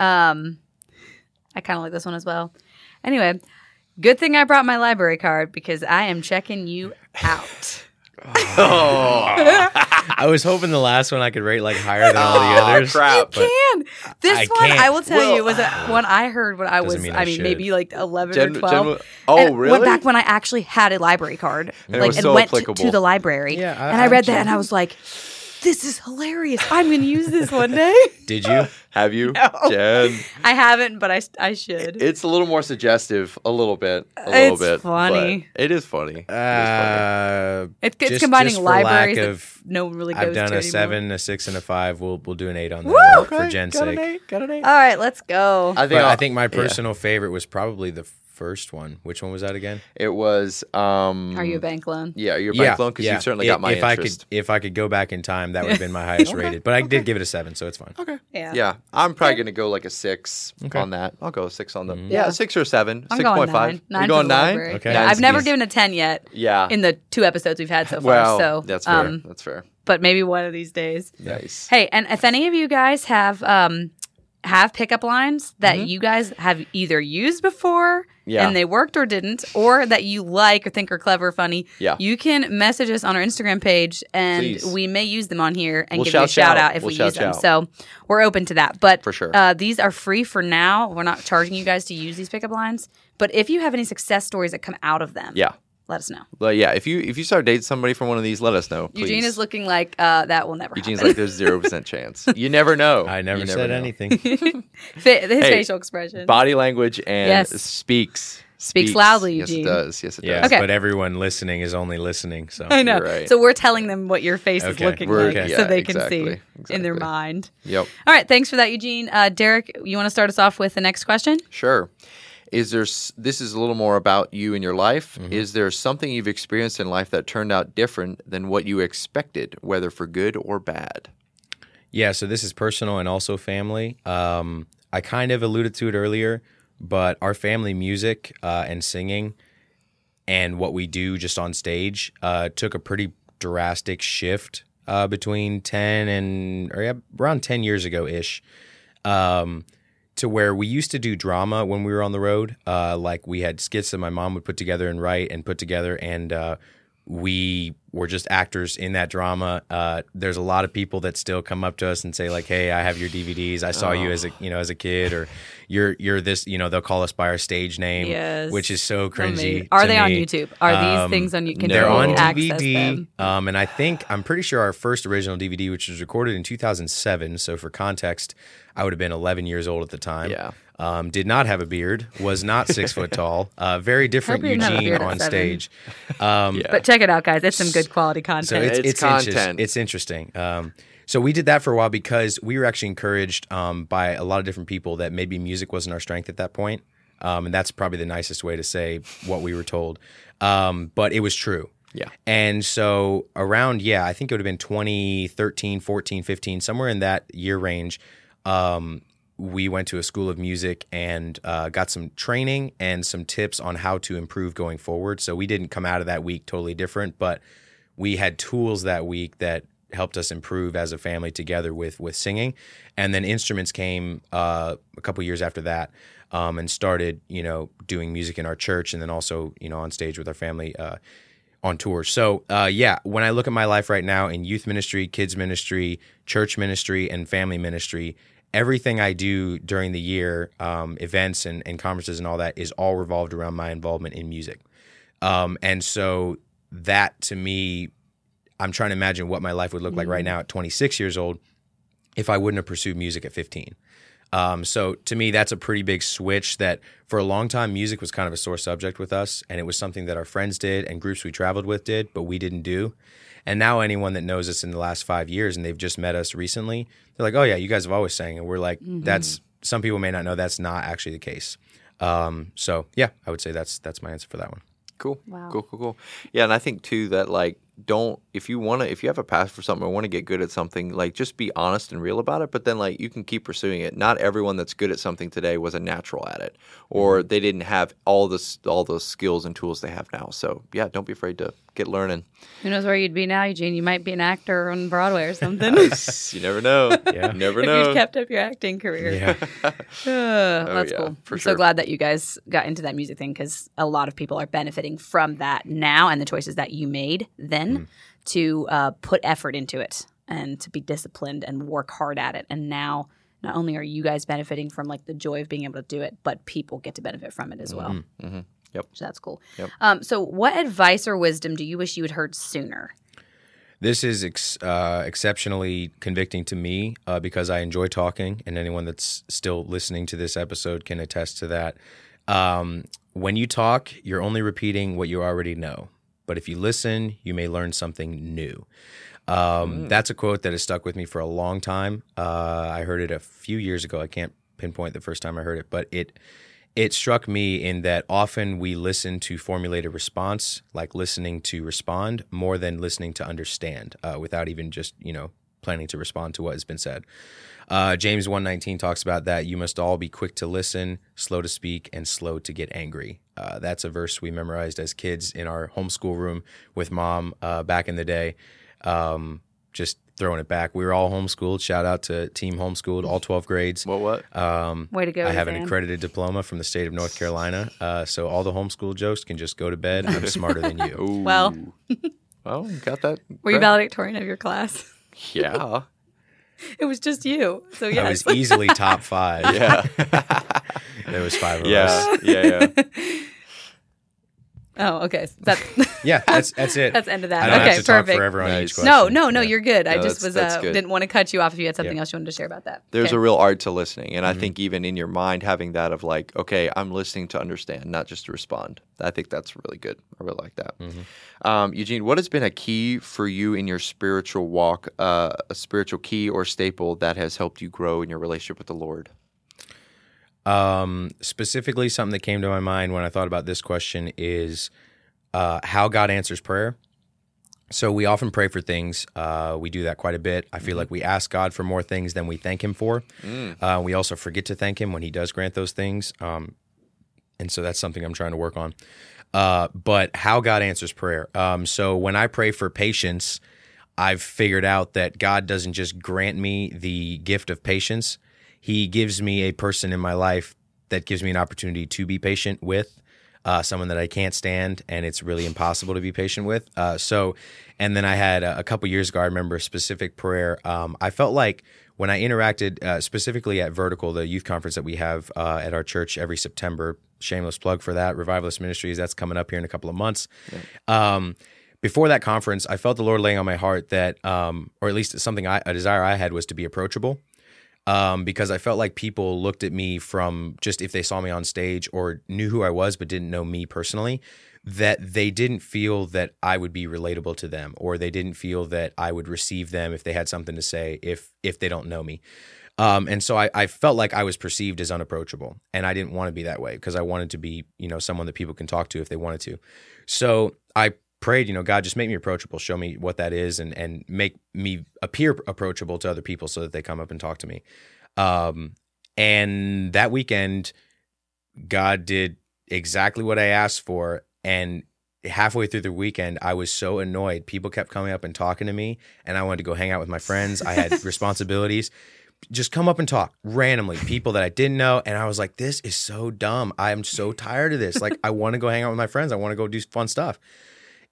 Um, I kind of like this one as well. Anyway, good thing I brought my library card because I am checking you out. oh. I was hoping the last one I could rate like higher than all the Oh, others. crap. but Can this I one? can't. I will tell Well- you was a, one I heard when I was. mean I, I mean, should. maybe like eleven Gen- or twelve. gen- oh, and really? Went back when I actually had a library card, And it like was and so went to, applicable. to the library. Yeah, I- and I I'm read sure. that and I was like, "This is hilarious. I'm going to use this one day." Did you? Have you, No. Jen? I haven't, but I I should. It's a little more suggestive, a little bit, a It's little bit. funny. It is funny. It is funny. Uh, It- it's just- combining just lack libraries that of- no one really goes I've done to a anymore. seven, a six, and a five. We'll we'll do an eight on that Woo! one for Okay, Jen's got an sake. eight, got an eight. All right, let's go. I think, But I'll- think my yeah. personal favorite was probably the first one. Which one was that again? it was. Um, Are you a bank loan? Yeah, your bank loan because you've certainly I- got my if interest. I could, if I could go back in time, that would have been my highest rated. But I did give it a seven, so it's fine. okay. Yeah. Yeah, I'm probably gonna go like a six Okay. on that. I'll go a six on the. Mhm. Yeah, Yeah. six or seven. I'm Six going point five. nine. Nine You for going nine? Okay. Yeah, Nine's I've never easy. given a ten yet Yeah. in the two episodes we've had so far. well, so that's fair. um, that's fair. but maybe one of these days. Nice. Hey, and if any of you guys have um have pickup lines that you guys have either used before Mm-hmm. Yeah. and they worked or didn't, or that you like or think are clever or funny, Yeah. you can message us on our Instagram page and Please. we may use them on here and We'll give you a shout shout out. out if We'll we use them. out. So we're open to that. But For sure. uh, these are free for now. We're not charging you guys to use these pickup lines. But if you have any success stories that come out of them, Yeah. Let us know. But yeah, if you if you start dating somebody from one of these, let us know. Please. Eugene is looking like uh, that will never Eugene's happen. like there's zero percent chance. You never know. I never You said know. anything. His Hey, facial expression. Body language and Yes. speaks. Speaks loudly, Yes, Eugene. it does. Yes, it Yeah, does. Okay. but everyone listening is only listening. So I know. Right. So we're telling them what your face is looking We're- like, yeah, so they can exactly, see in their mind. Yep. All right. Thanks for that, Eugene. Uh, Derek, you want to start us off with the next question? Sure. Is there? This is a little more about you and your life. Mm-hmm. Is there something you've experienced in life that turned out different than what you expected, whether for good or bad? Yeah, so this is personal and also family. Um, I kind of alluded to it earlier, but our family music uh, and singing and what we do just on stage uh, took a pretty drastic shift uh, between 10 and or yeah, around 10 years ago ish. Um, to where we used to do drama when we were on the road. Uh, like we had skits that my mom would put together and write and put together, and uh, we were just actors in that drama. Uh, there's a lot of people that still come up to us and say like, "Hey, I have your DVDs. I saw you as a you know as a kid, or you're you're this. You know, they'll call us by our stage name, Yes. which is so cringy. Are they on. YouTube? Are these Um, things on YouTube? They're on access DVD, um, and I think I'm pretty sure our first original DVD, which was recorded in 2007. So for context, I would have been 11 years old at the time. Yeah. Um, did not have a beard. Was not six foot tall. Uh, very different Hope you didn't have a Eugene on stage. Um, Yeah. But check it out, guys. It's some good quality so content. it's, It's it's, interest- content. it's interesting. Um, so we did that for a while because we were actually encouraged um, by a lot of different people that maybe music wasn't our strength at that point. Um, and that's probably the nicest way to say what we were told. Um, but it was true. Yeah. And so around, yeah, I think it would have been 2013, 14, 15, somewhere in that year range. Um, we went to a school of music and uh, got some training and some tips on how to improve going forward. So we didn't come out of that week totally different, but we had tools that week that helped us improve as a family together with with singing. And then instruments came uh, a couple years after that um, and started, you know, doing music in our church and then also, you know, on stage with our family. Uh, on tour. So, uh, yeah, when I look at my life right now in youth ministry, kids ministry, church ministry, and family ministry, everything I do during the year, um, events and, and conferences and all that, is all revolved around my involvement in music. Um, and so that to me, I'm trying to imagine what my life would look like right now at 26 years old if I wouldn't have pursued music at 15. Um, so to me, that's a pretty big switch. That for a long time, music was kind of a sore subject with us, and it was something that our friends did and groups we traveled with did, but we didn't do. And now, anyone that knows us in the last five years and they've just met us recently, they're like, "Oh yeah, you guys have always sang," and we're like, "That's." Some people may not know that's not actually the case. Um, so yeah, I would say that's that's my answer for that one. Cool. Wow. Cool, cool, cool. Yeah, and I think too that like don't if you want to if you have a passion for something or want to get good at something, like just be honest and real about it, but then like you can keep pursuing it. Not everyone that's good at something today was a natural at it or they didn't have all this all those skills and tools they have now. So, yeah, don't be afraid to get learning. Who knows where you'd be now, Eugene? You might be an actor on Broadway or something. you never know. Yeah. You never if know. you'd kept up your acting career. Yeah. Uh, that's yeah, cool. for I'm so glad that you guys got into that music thing because a lot of people are benefiting from that now and the choices that you made then Mm. to uh, put effort into it and to be disciplined and work hard at it. And now, not only are you guys benefiting from like the joy of being able to do it, but people get to benefit from it as well. Mhm. Yep. So that's cool. Yep. Um, so, what advice or wisdom do you wish you had heard sooner? This is ex- uh, exceptionally convicting to me uh, because I enjoy talking, and anyone that's still listening to this episode can attest to that. Um, when you talk, you're only repeating what you already know. But if you listen, you may learn something new. Um, That's a quote that has stuck with me for a long time. Uh, I heard it a few years ago. I can't pinpoint the first time I heard it, but it it struck me in that often we listen to formulate a response, like listening to respond, more than listening to understand, uh, without even just you know planning to respond to what has been said. Uh, James one nineteen talks about that you must all be quick to listen, slow to speak, and slow to get angry. Uh, that's a verse we memorized as kids in our homeschool room with mom uh, back in the day. Um, just throwing it back, we were all homeschooled. Shout out to Team Homeschooled, all twelve grades. What what? Um, Way to go! I have an accredited diploma from the state of North Carolina, uh, so all the homeschool jokes can just go to bed. I'm smarter than you. Ooh. Well, well, you got that. were you valedictorian of your class? Yeah. It was just you. So yeah. I yes. was easily top five. Yeah. There was five of us. yeah. Yeah. Yeah. oh, okay. That Yeah, that's that's it. that's the end of I that. don't okay, have to talk perfect. forever on Nice. each question. No, no, no, Yeah. you're good. I No, just that's- was that's uh, good. didn't want to cut you off if you had something Yeah. else you wanted to share about that. There's Okay. a real art to listening. And I think even in your mind, having that of like, okay, I'm listening to understand, not just to respond. I think that's really good. I really like that. Um, Eugene, what has been a key for you in your spiritual walk, uh, a spiritual key or staple that has helped you grow in your relationship with the Lord? Um, specifically, something that came to my mind when I thought about this question is uh, how God answers prayer. So we often pray for things. Uh, we do that quite a bit. I feel like we ask God for more things than we thank Him for. Uh, we also forget to thank Him when He does grant those things. Um, and so that's something I'm trying to work on. Uh, but how God answers prayer. Um, so when I pray for patience, I've figured out that God doesn't just grant me the gift of patience, He gives me a person in my life that gives me an opportunity to be patient with. Uh, someone that I can't stand, and it's really impossible to be patient with. Uh, so, and then I had a, a couple years ago, I remember a specific prayer. Um, I felt like when I interacted uh, specifically at Vertical, the youth conference that we have uh, at our church every September, shameless plug for that, Revivalist Ministries, that's coming up here in a couple of months. Um, before that conference, I felt the Lord laying on my heart that, um, or at least something I, a desire I had was to be approachable. Um, because I felt like people looked at me from just if they saw me on stage or knew who I was but didn't know me personally, that they didn't feel that I would be relatable to them, or they didn't feel that I would receive them if they had something to say if if they don't know me. Um, and so I, I felt like I was perceived as unapproachable, and I didn't want to be that way because I wanted to be, you know, someone that people can talk to if they wanted to. So I prayed, you know, God, just make me approachable, show me what that is, and and make me appear approachable to other people so that they come up and talk to me. Um, and that weekend, God did exactly what I asked for, and halfway through the weekend, I was so annoyed. People kept coming up and talking to me, and I wanted to go hang out with my friends. I had responsibilities. Just come up and talk randomly, people that I didn't know. And I was like, this is so dumb. I am so tired of this. Like, I want to go hang out with my friends. I want to go do fun stuff.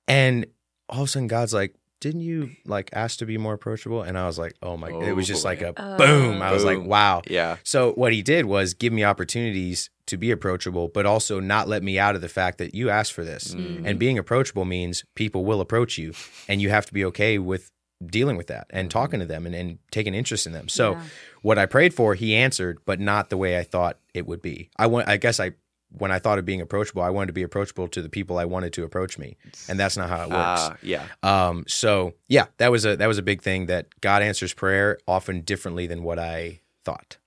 And all of a sudden, God's like, "Didn't you like ask to be more approachable?" And I was like, "Oh my!" it was Oh, just boy. like a Oh. boom. I was like, "Wow." Yeah. So what he did was give me opportunities to be approachable, but also not let me out of the fact that you asked for this. Mm. And being approachable means people will approach you, and you have to be okay with dealing with that and talking to them and, and taking interest in them. So Yeah. what I prayed for, he answered, but not the way I thought it would be. I want I guess I when I thought of being approachable, I wanted to be approachable to the people I wanted to approach me. And that's not how it works. Ah, yeah. Um, so yeah, that was a that was a big thing that God answers prayer often differently than what I thought.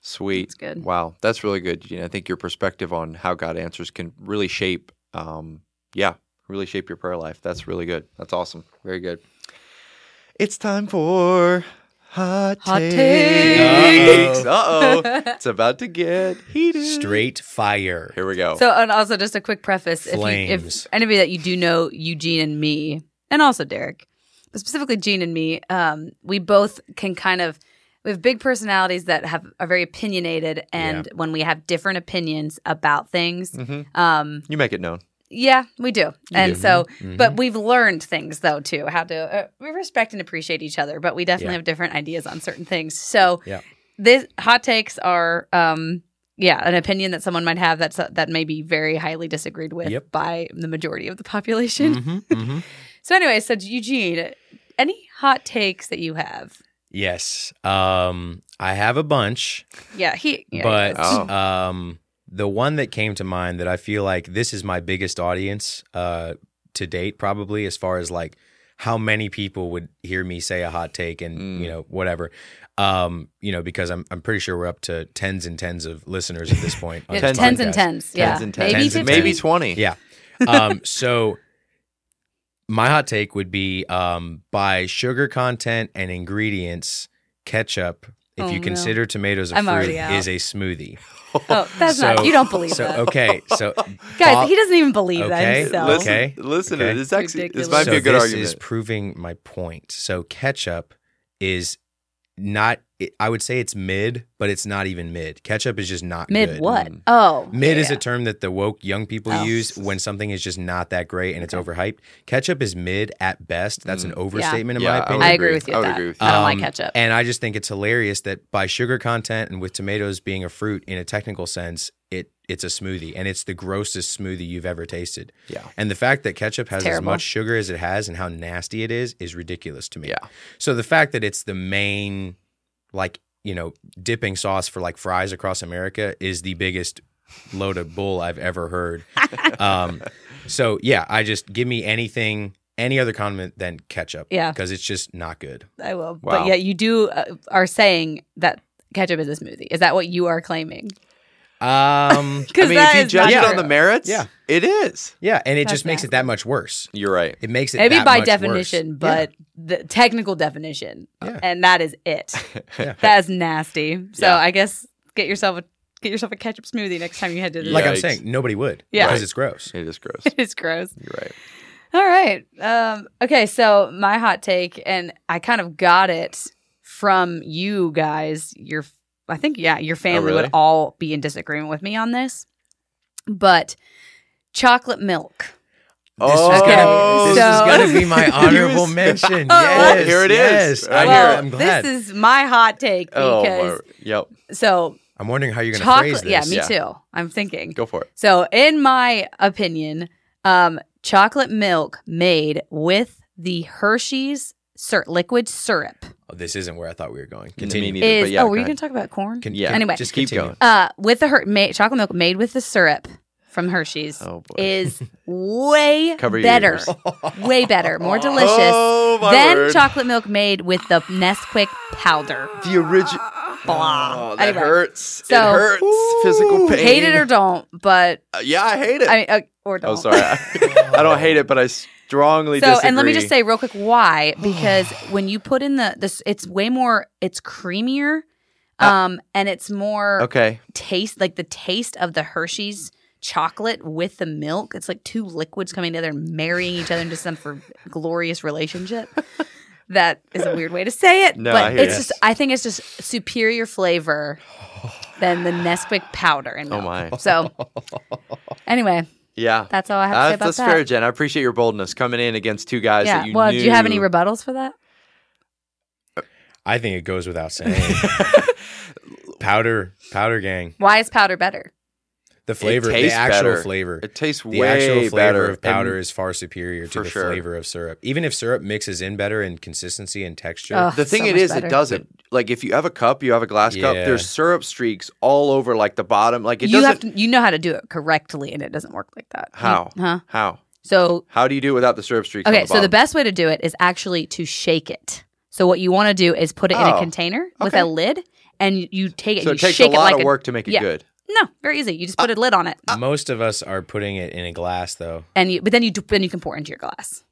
Sweet. That's good. Wow, that's really good. Eugene. I think your perspective on how God answers can really shape, um, yeah, really shape your prayer life. That's really good. That's awesome. Very good. It's time for hot, Hot takes. takes. Uh oh, it's about to get heated. Straight fire. Here we go. So, and also just a quick preface: if, you, if anybody that you do know, Eugene and me, and also Derek, but specifically Gene and me, um, we both can kind of we have big personalities that have are very opinionated, and when we have different opinions about things, Mhm. um, You make it known. Yeah, we do. and do. so, Mhm. but we've learned things though too, how to uh, we respect and appreciate each other, but we definitely Yeah. have different ideas on certain things. So, Yeah. this hot takes are um yeah, an opinion that someone might have that's that may be very highly disagreed with Yep. by the majority of the population. Mhm, mhm. So anyway, so Eugene, any hot takes that you have? Yes. Um, I have a bunch, Yeah, he yeah, but he. Oh. um, the one that came to mind that I feel like this is my biggest audience uh, to date, probably as far as like how many people would hear me say a hot take and Mm. you know whatever. Um, you know, because I'm I'm pretty sure we're up to tens and tens of listeners at this point. on Yeah, this tens and tens. Yeah. Tens and tens. Maybe Tens and Maybe tens. 20. Yeah. Um, so my hot take would be um, by sugar content and ingredients, ketchup, if Oh, you no. consider tomatoes a I'm fruit, already is a smoothie. Oh, that's So- not. You don't believe So that, okay, so guys. Bob- he doesn't even believe Okay, that himself. Listen, Okay. listen Okay. it. This actually this might so be a good this argument. is proving my point. So ketchup is not. I would say it's mid, but it's not even mid. Ketchup is just not Mid good. what? Mm. Oh, Mid is a term that the woke young people Oh. use when something is just not that great and it's overhyped. Ketchup is mid at best. That's an overstatement in Yeah, my I opinion. would I agree agree. with you. I would that. agree with I don't like Um, ketchup. And I just think it's hilarious that by sugar content and with tomatoes being a fruit in a technical sense, it it's a smoothie and it's the grossest smoothie you've ever tasted. Yeah. And the fact that ketchup has as much sugar as it has and how nasty it is is ridiculous to me. Yeah. So the fact that it's the main like, you know, dipping sauce for like fries across America is the biggest load of bull I've ever heard. um so yeah, I just give me anything any other condiment than ketchup. Yeah. Because it's just not good. I will. Wow. But yet you do uh, are saying that ketchup is a smoothie. Is that what you are claiming? Um, Because I mean, if you judge it on the merits, Yeah. it is. yeah, and it That's just makes nasty. it that much worse. You're right. It makes it maybe that by much definition, worse. but the technical definition, Yeah. and that is it. Yeah. That is nasty. So Yeah. I guess get yourself a get yourself a ketchup smoothie next time you head to the. Yeah. like I'm saying, nobody would. Yeah. because it's gross. It is gross. it's gross. You're right. All right. Um, okay. So my hot take, and I kind of got it from you guys. Your, I think, yeah, your family really? would all be in disagreement with me on this, but chocolate milk. This is Oh, gonna, this So- is gonna be my honorable mention. Oh, Yes, here it is. yes. I I'm, hear well, I'm glad. this is my hot take Oh, because my- yep. so I'm wondering how you're gonna chocolate. phrase this. Yeah, me Yeah. too. I'm thinking. Go for it. So, in my opinion, um, chocolate milk made with the Hershey's syr- liquid syrup Oh, this isn't where I thought we were going. Me Continue. neither, is. but yeah, oh, were you going to talk about corn? Con- Yeah. Anyway. just Keep continue. going. uh, with the her- ma- chocolate milk made with the syrup from Hershey's Oh, boy. is way Cover better, way better, more delicious Oh, than word. chocolate milk made with the Nesquik powder. The original. Blah. Oh, that Anyway. hurts. So- it hurts. Physical pain. Hate it or don't, but Uh, yeah, I hate it. I mean, uh, or don't. oh, sorry. I, I don't hate it, but I strongly So, disagree. and let me just say real quick why because when you put in the this, it's way more, it's creamier, um, and it's more Okay. taste like the taste of the Hershey's chocolate with the milk. It's like two liquids coming together and marrying each other into some for glorious relationship. that is a weird way to say it, No, I but hear it's you. just I think it's just superior flavor than the Nesquik powder and Oh, milk. my. So anyway, Yeah. That's all I have to say That's, about that's that. fair, Jen. I appreciate your boldness coming in against two guys yeah. that you well, knew. do you have any rebuttals for that? I think it goes without saying. powder, powder gang. Why is powder better? The flavor, the actual better. flavor. It tastes weird. the way actual flavor better. of powder And is far superior to the sure. flavor of syrup. Even if syrup mixes in better in consistency and texture. Ugh. the thing so it is, better. it doesn't. Like if you have a cup, you have a glass cup. There's syrup streaks all over like the bottom. Like it you doesn't. have to, you know how to do it correctly, and it doesn't work like that. You- How? huh? How? So How do you do it without the syrup streaks? on okay, the so the best way to do it is actually to shake it. So what you want to do is put it in a Oh, container with a lid, and you- you take it. So you it takes a shake lot it like of work to make it yeah. good. No, very easy. You just put a lid on it, uh, Most of us are putting it in a glass though. and you but then you do- then you can pour into your glass.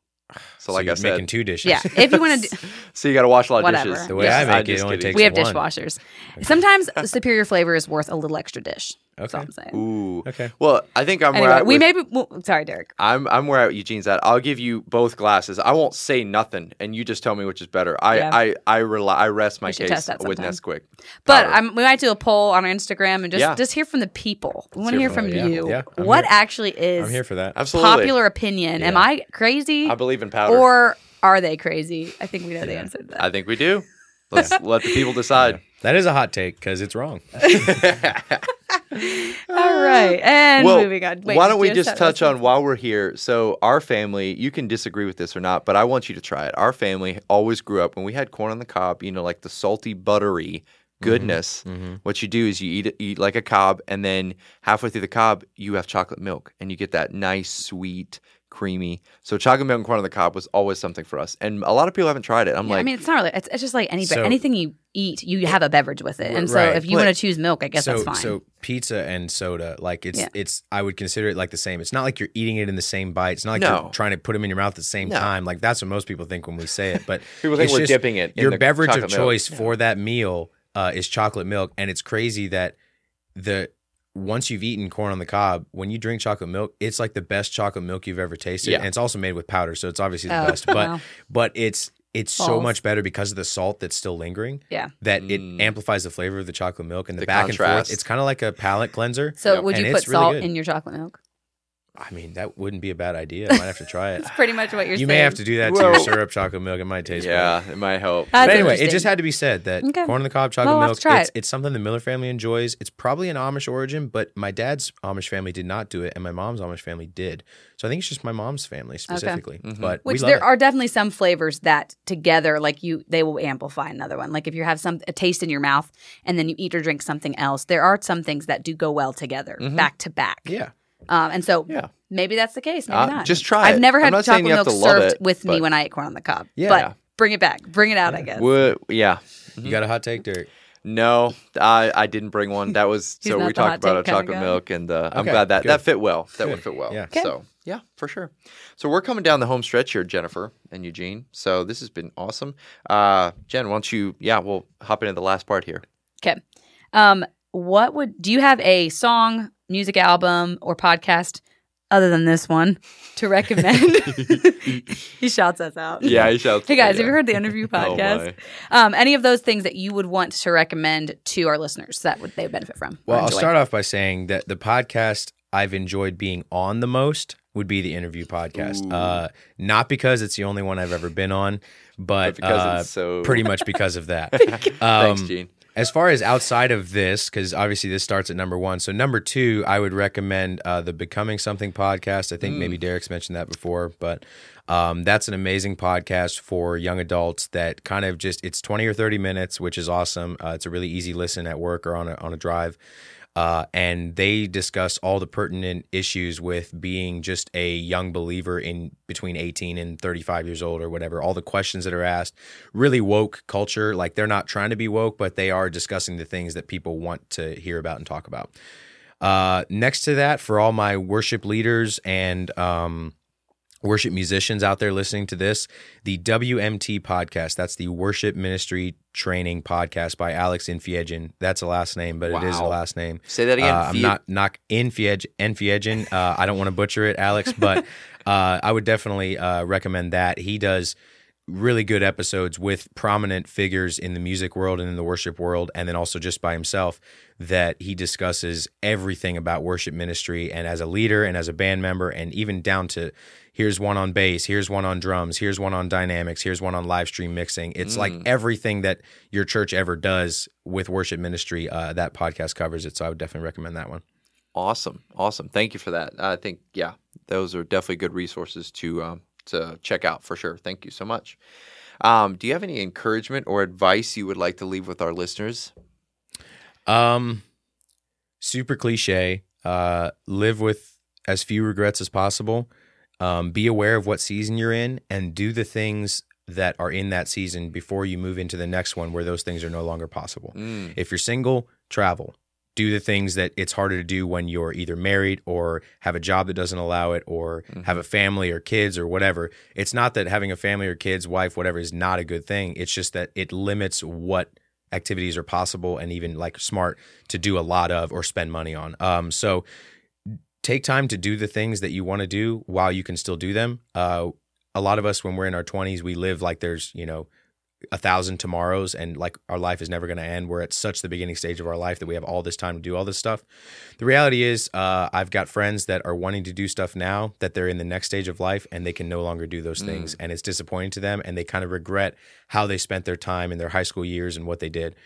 So like you're I said, making two dishes. Yeah, if you want to. do so you got to wash a lot of Whatever. dishes. The way Yes. I make I'm it, it only takes We have one. dishwashers. Sometimes superior flavor is worth a little extra dish. That's all Okay. I'm saying. Ooh. Okay. Well, I think I'm where I, we with- maybe. Well, sorry, Derek. I'm I'm where Eugene's at. I'll give you both glasses. I won't say nothing, and you just tell me which is better. I Yeah. I I rely I rest my We should case test that with sometime. Nesquik. But powder. I'm, we might do a poll on our Instagram and just Yeah. just hear from the people. We want to hear hear from from them, yeah. you. Yeah, I'm what here. actually is I'm here for that. absolutely popular opinion? Am I crazy, I believe in powder. or are they crazy? I think we know the answer to that. I think we do. Let's let the people decide. That is a hot take because it's wrong. All right, and well, moving on. Wait, why don't we just touch on while we're here? So our family, you can disagree with this or not, but I want you to try it. Our family always grew up when we had corn on the cob. You know, like the salty, buttery mm-hmm, goodness. Mm-hmm. What you do is you eat eat like a cob, and then halfway through the cob, you have chocolate milk, and you get that nice, sweet, creamy. So chocolate milk and corn on the cob was always something for us, and a lot of people haven't tried it. I'm Yeah, like, I mean, it's not really. It's, it's just like any So- anything you eat, you have a beverage with it, and so Right. if you want to choose milk, I guess so, that's fine. so pizza and soda, like it's Yeah. it's I would consider it like the same. It's not like you're eating it in the same bite. It's not like No. you're trying to put them in your mouth at the same No. time. Like that's what most people think when we say it. But People think we're just dipping it in Your the beverage of chocolate milk. choice for that meal uh, is chocolate milk, and it's crazy that the once you've eaten corn on the cob, when you drink chocolate milk, it's like the best chocolate milk you've ever tasted, Yeah. and it's also made with powder, so it's obviously the Oh, best. But wow. but it's it's so much better because of the salt that's still lingering yeah. that Mm. it amplifies the flavor of the chocolate milk and the, The back and forth. It's kind of like a palate cleanser. So Yep. would you put it's really salt in your chocolate milk? I mean, that wouldn't be a bad idea. I might have to try it. That's pretty much what you're saying. you saying. may have to do that to your syrup chocolate milk. It might taste better. yeah, it might help. That's But anyway, it just had to be said that Okay. corn on the cob chocolate Well, milk, it's, it. it's something the Miller family enjoys. It's probably an Amish origin, but my dad's Amish family did not do it, and my mom's Amish family did. So I think it's just my mom's family specifically. Mm-hmm. But Which there it. are definitely some flavors that together, like you, they will amplify another one. Like if you have some a taste in your mouth and then you eat or drink something else, there are some things that do go well together, back to back. yeah. Um, and so Yeah. maybe that's the case. Maybe Uh, not. just try I've it. never I'm had not chocolate you have milk to served it, with me when I ate corn on the cob. Yeah. But bring it back. Bring it out, I guess. Would- yeah. You got a hot take, Derek? No, I, I didn't bring one. That was so we talked about a chocolate milk, and uh, I'm glad that good. that fit well. That Good. would fit well. Yeah. Okay. So yeah, for sure. So we're coming down the home stretch here, Jennifer and Eugene. So this has been awesome. Uh, Jen, why don't you? Yeah, we'll hop into the last part here. Okay. Um, what would do you have a song, music album, or podcast other than this one to recommend? he shouts us out. Yeah, he shouts. Hey guys, have you heard the Innerview Oh, podcast? my. um, any of those things that you would want to recommend to our listeners that would they benefit from? Well, I'll start off by saying that the podcast I've enjoyed being on the most would be the Innerview podcast. Uh, not because it's the only one I've ever been on, but, But because uh, it's so- pretty much because of that. Thanks, Um, Gene. As far as outside of this, because obviously this starts at number one. So number two, I would recommend uh, the Becoming Something podcast. I think maybe Derek's mentioned that before, but um, that's an amazing podcast for young adults that kind of just it's twenty or thirty minutes, which is awesome. Uh, it's a really easy listen at work or on a on a drive. Uh, and they discuss all the pertinent issues with being just a young believer in between 18 and 35 years old or whatever. All the questions that are asked, really woke culture. Like they're not trying to be woke, but they are discussing the things that people want to hear about and talk about. Uh, next to that, for all my worship leaders and um, worship musicians out there listening to this, the WMT podcast. That's the Worship Ministry Training Podcast by Alex Enfiedjian. That's a last name, but it is a last name. Say that again. Uh, I'm not not Infieg Enfiedjian. Uh, I don't want to butcher it, Alex, but uh, I would definitely uh, recommend that. He does really good episodes with prominent figures in the music world and in the worship world, and then also just by himself. That he discusses everything about worship ministry and as a leader and as a band member, and even down to here's one on bass, here's one on drums, here's one on dynamics, here's one on live stream mixing. It's like everything that your church ever does with worship ministry. Uh, that podcast covers it, so I would definitely recommend that one. Awesome, awesome. Thank you for that. I think yeah, those are definitely good resources to um, to check out for sure. Thank you so much. Um, do you have any encouragement or advice you would like to leave with our listeners? Um, super cliche. Uh, live with as few regrets as possible. Um, be aware of what season you're in, and do the things that are in that season before you move into the next one, where those things are no longer possible. If you're single, travel. Do the things that it's harder to do when you're either married or have a job that doesn't allow it, or have a family or kids or whatever. It's not that having a family or kids, wife, whatever, is not a good thing. It's just that it limits what activities are possible and even like smart to do a lot of or spend money on. Um, so take time to do the things that you want to do while you can still do them. Uh, a lot of us, when we're in our 20s, we live like there's, you know, a thousand tomorrows and like our life is never going to end. We're at such the beginning stage of our life that we have all this time to do all this stuff. The reality is, uh, I've got friends that are wanting to do stuff now that they're in the next stage of life and they can no longer do those things. And it's disappointing to them and they kind of regret how they spent their time in their high school years and what they did.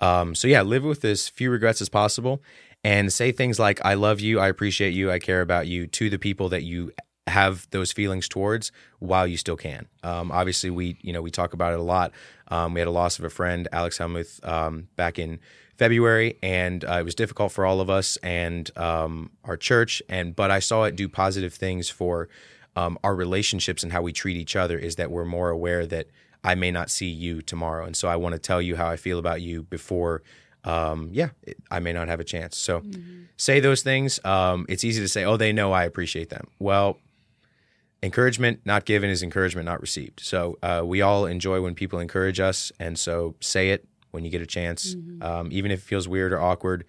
Um, so, yeah, live with as few regrets as possible and say things like, I love you, I appreciate you, I care about you to the people that you have those feelings towards while you still can. Um, obviously, we you know we talk about it a lot. Um, we had a loss of a friend, Alex Helmuth, um, back in February, and uh, it was difficult for all of us and um, our church. And but I saw it do positive things for um, our relationships and how we treat each other. Is that we're more aware that I may not see you tomorrow, and so I want to tell you how I feel about you before um, yeah, it, I may not have a chance. So say those things. Um, it's easy to say, oh, they know I appreciate them. Well, encouragement not given is encouragement not received. So uh, we all enjoy when people encourage us, and so say it when you get a chance, um, even if it feels weird or awkward.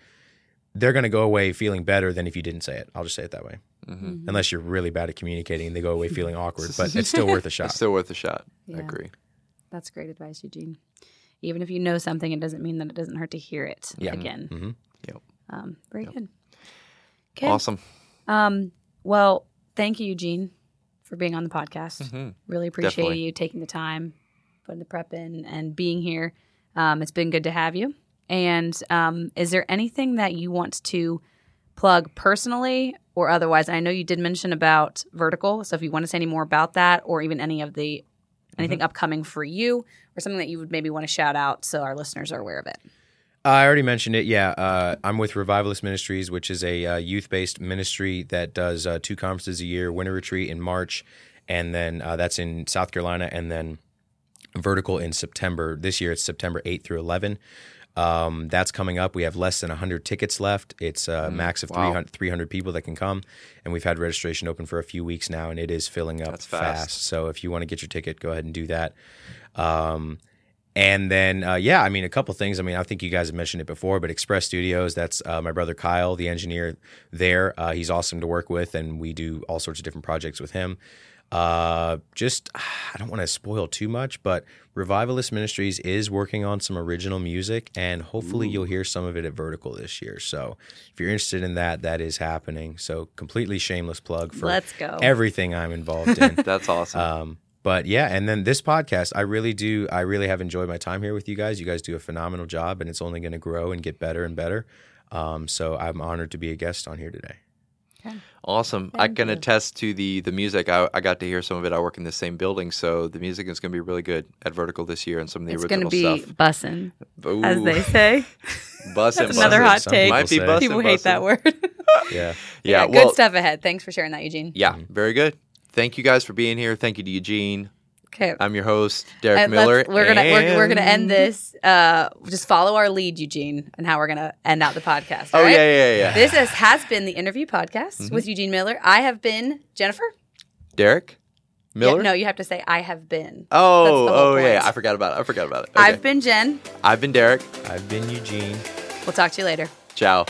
They're going to go away feeling better than if you didn't say it. I'll just say it that way. Unless you're really bad at communicating, and they go away feeling awkward, but it's still worth a shot. It's still worth a shot. I agree. That's great advice, Eugene. Even if you know something, it doesn't mean that it doesn't hurt to hear it Yeah. again. Mhm. Yep. Um, very good. Okay. Awesome. Um, well, thank you, Eugene, for being on the podcast. Mhm. Really appreciate Definitely. you taking the time, putting the prep in, and being here. Um, it's been good to have you. And um, is there anything that you want to plug personally or otherwise? I know you did mention about vertical, so if you want to say any more about that, or even any of the anything upcoming for you, or something that you would maybe want to shout out so our listeners are aware of it. I already mentioned it. Yeah, uh, I'm with Revivalist Ministries, which is a uh, youth-based ministry that does uh, two conferences a year: Winter Retreat in March, and then uh, that's in South Carolina, and then Vertical in September. This year, it's September 8 through 11. Um, that's coming up. We have less than 100 tickets left. It's a max of wow. 300, 300 people that can come, and we've had registration open for a few weeks now, and it is filling up That's fast. So if you want to get your ticket, go ahead and do that. Um, and then, uh, yeah, I mean, a couple things. I mean, I think you guys have mentioned it before, but Express Studios, that's uh, my brother Kyle, the engineer there. Uh, he's awesome to work with, and we do all sorts of different projects with him. Uh, just, I don't want to spoil too much, but Revivalist Ministries is working on some original music, and hopefully you'll hear some of it at Vertical this year. So if you're interested in that, that is happening. So completely shameless plug for Let's go. everything I'm involved in. That's awesome. Um, but yeah, and then this podcast, I really do, I really have enjoyed my time here with you guys. You guys do a phenomenal job, and it's only going to grow and get better and better. Um, so I'm honored to be a guest on here today. Awesome. I can you. attest to the the music. I, I got to hear some of it. I work in the same building, so the music is going to be really good at Vertical this year and some of the It's going to original be stuff. bussin', Ooh, as they say. bussin', That's another bussin'. hot take. people Might be bussin', People hate that word. Yeah. Yeah, good well, stuff ahead. Thanks for sharing that, Eugene. yeah, very good. Thank you guys for being here. Thank you to Eugene. Okay. I'm your host, Derek And Miller. we're gonna we're, we're gonna end this. Uh, just follow our lead, Eugene, and how we're gonna end out the podcast. Oh all right? yeah, yeah, yeah. This is, has been the Innerview podcast Mm-hmm. with Eugene Miller. I have been Jennifer. Derek Miller. Yeah, no, you have to say I have been. Oh, That's the whole oh yeah. I forgot about it. I forgot about it. Okay. I've been Jen. I've been Derek. I've been Eugene. We'll talk to you later. Ciao.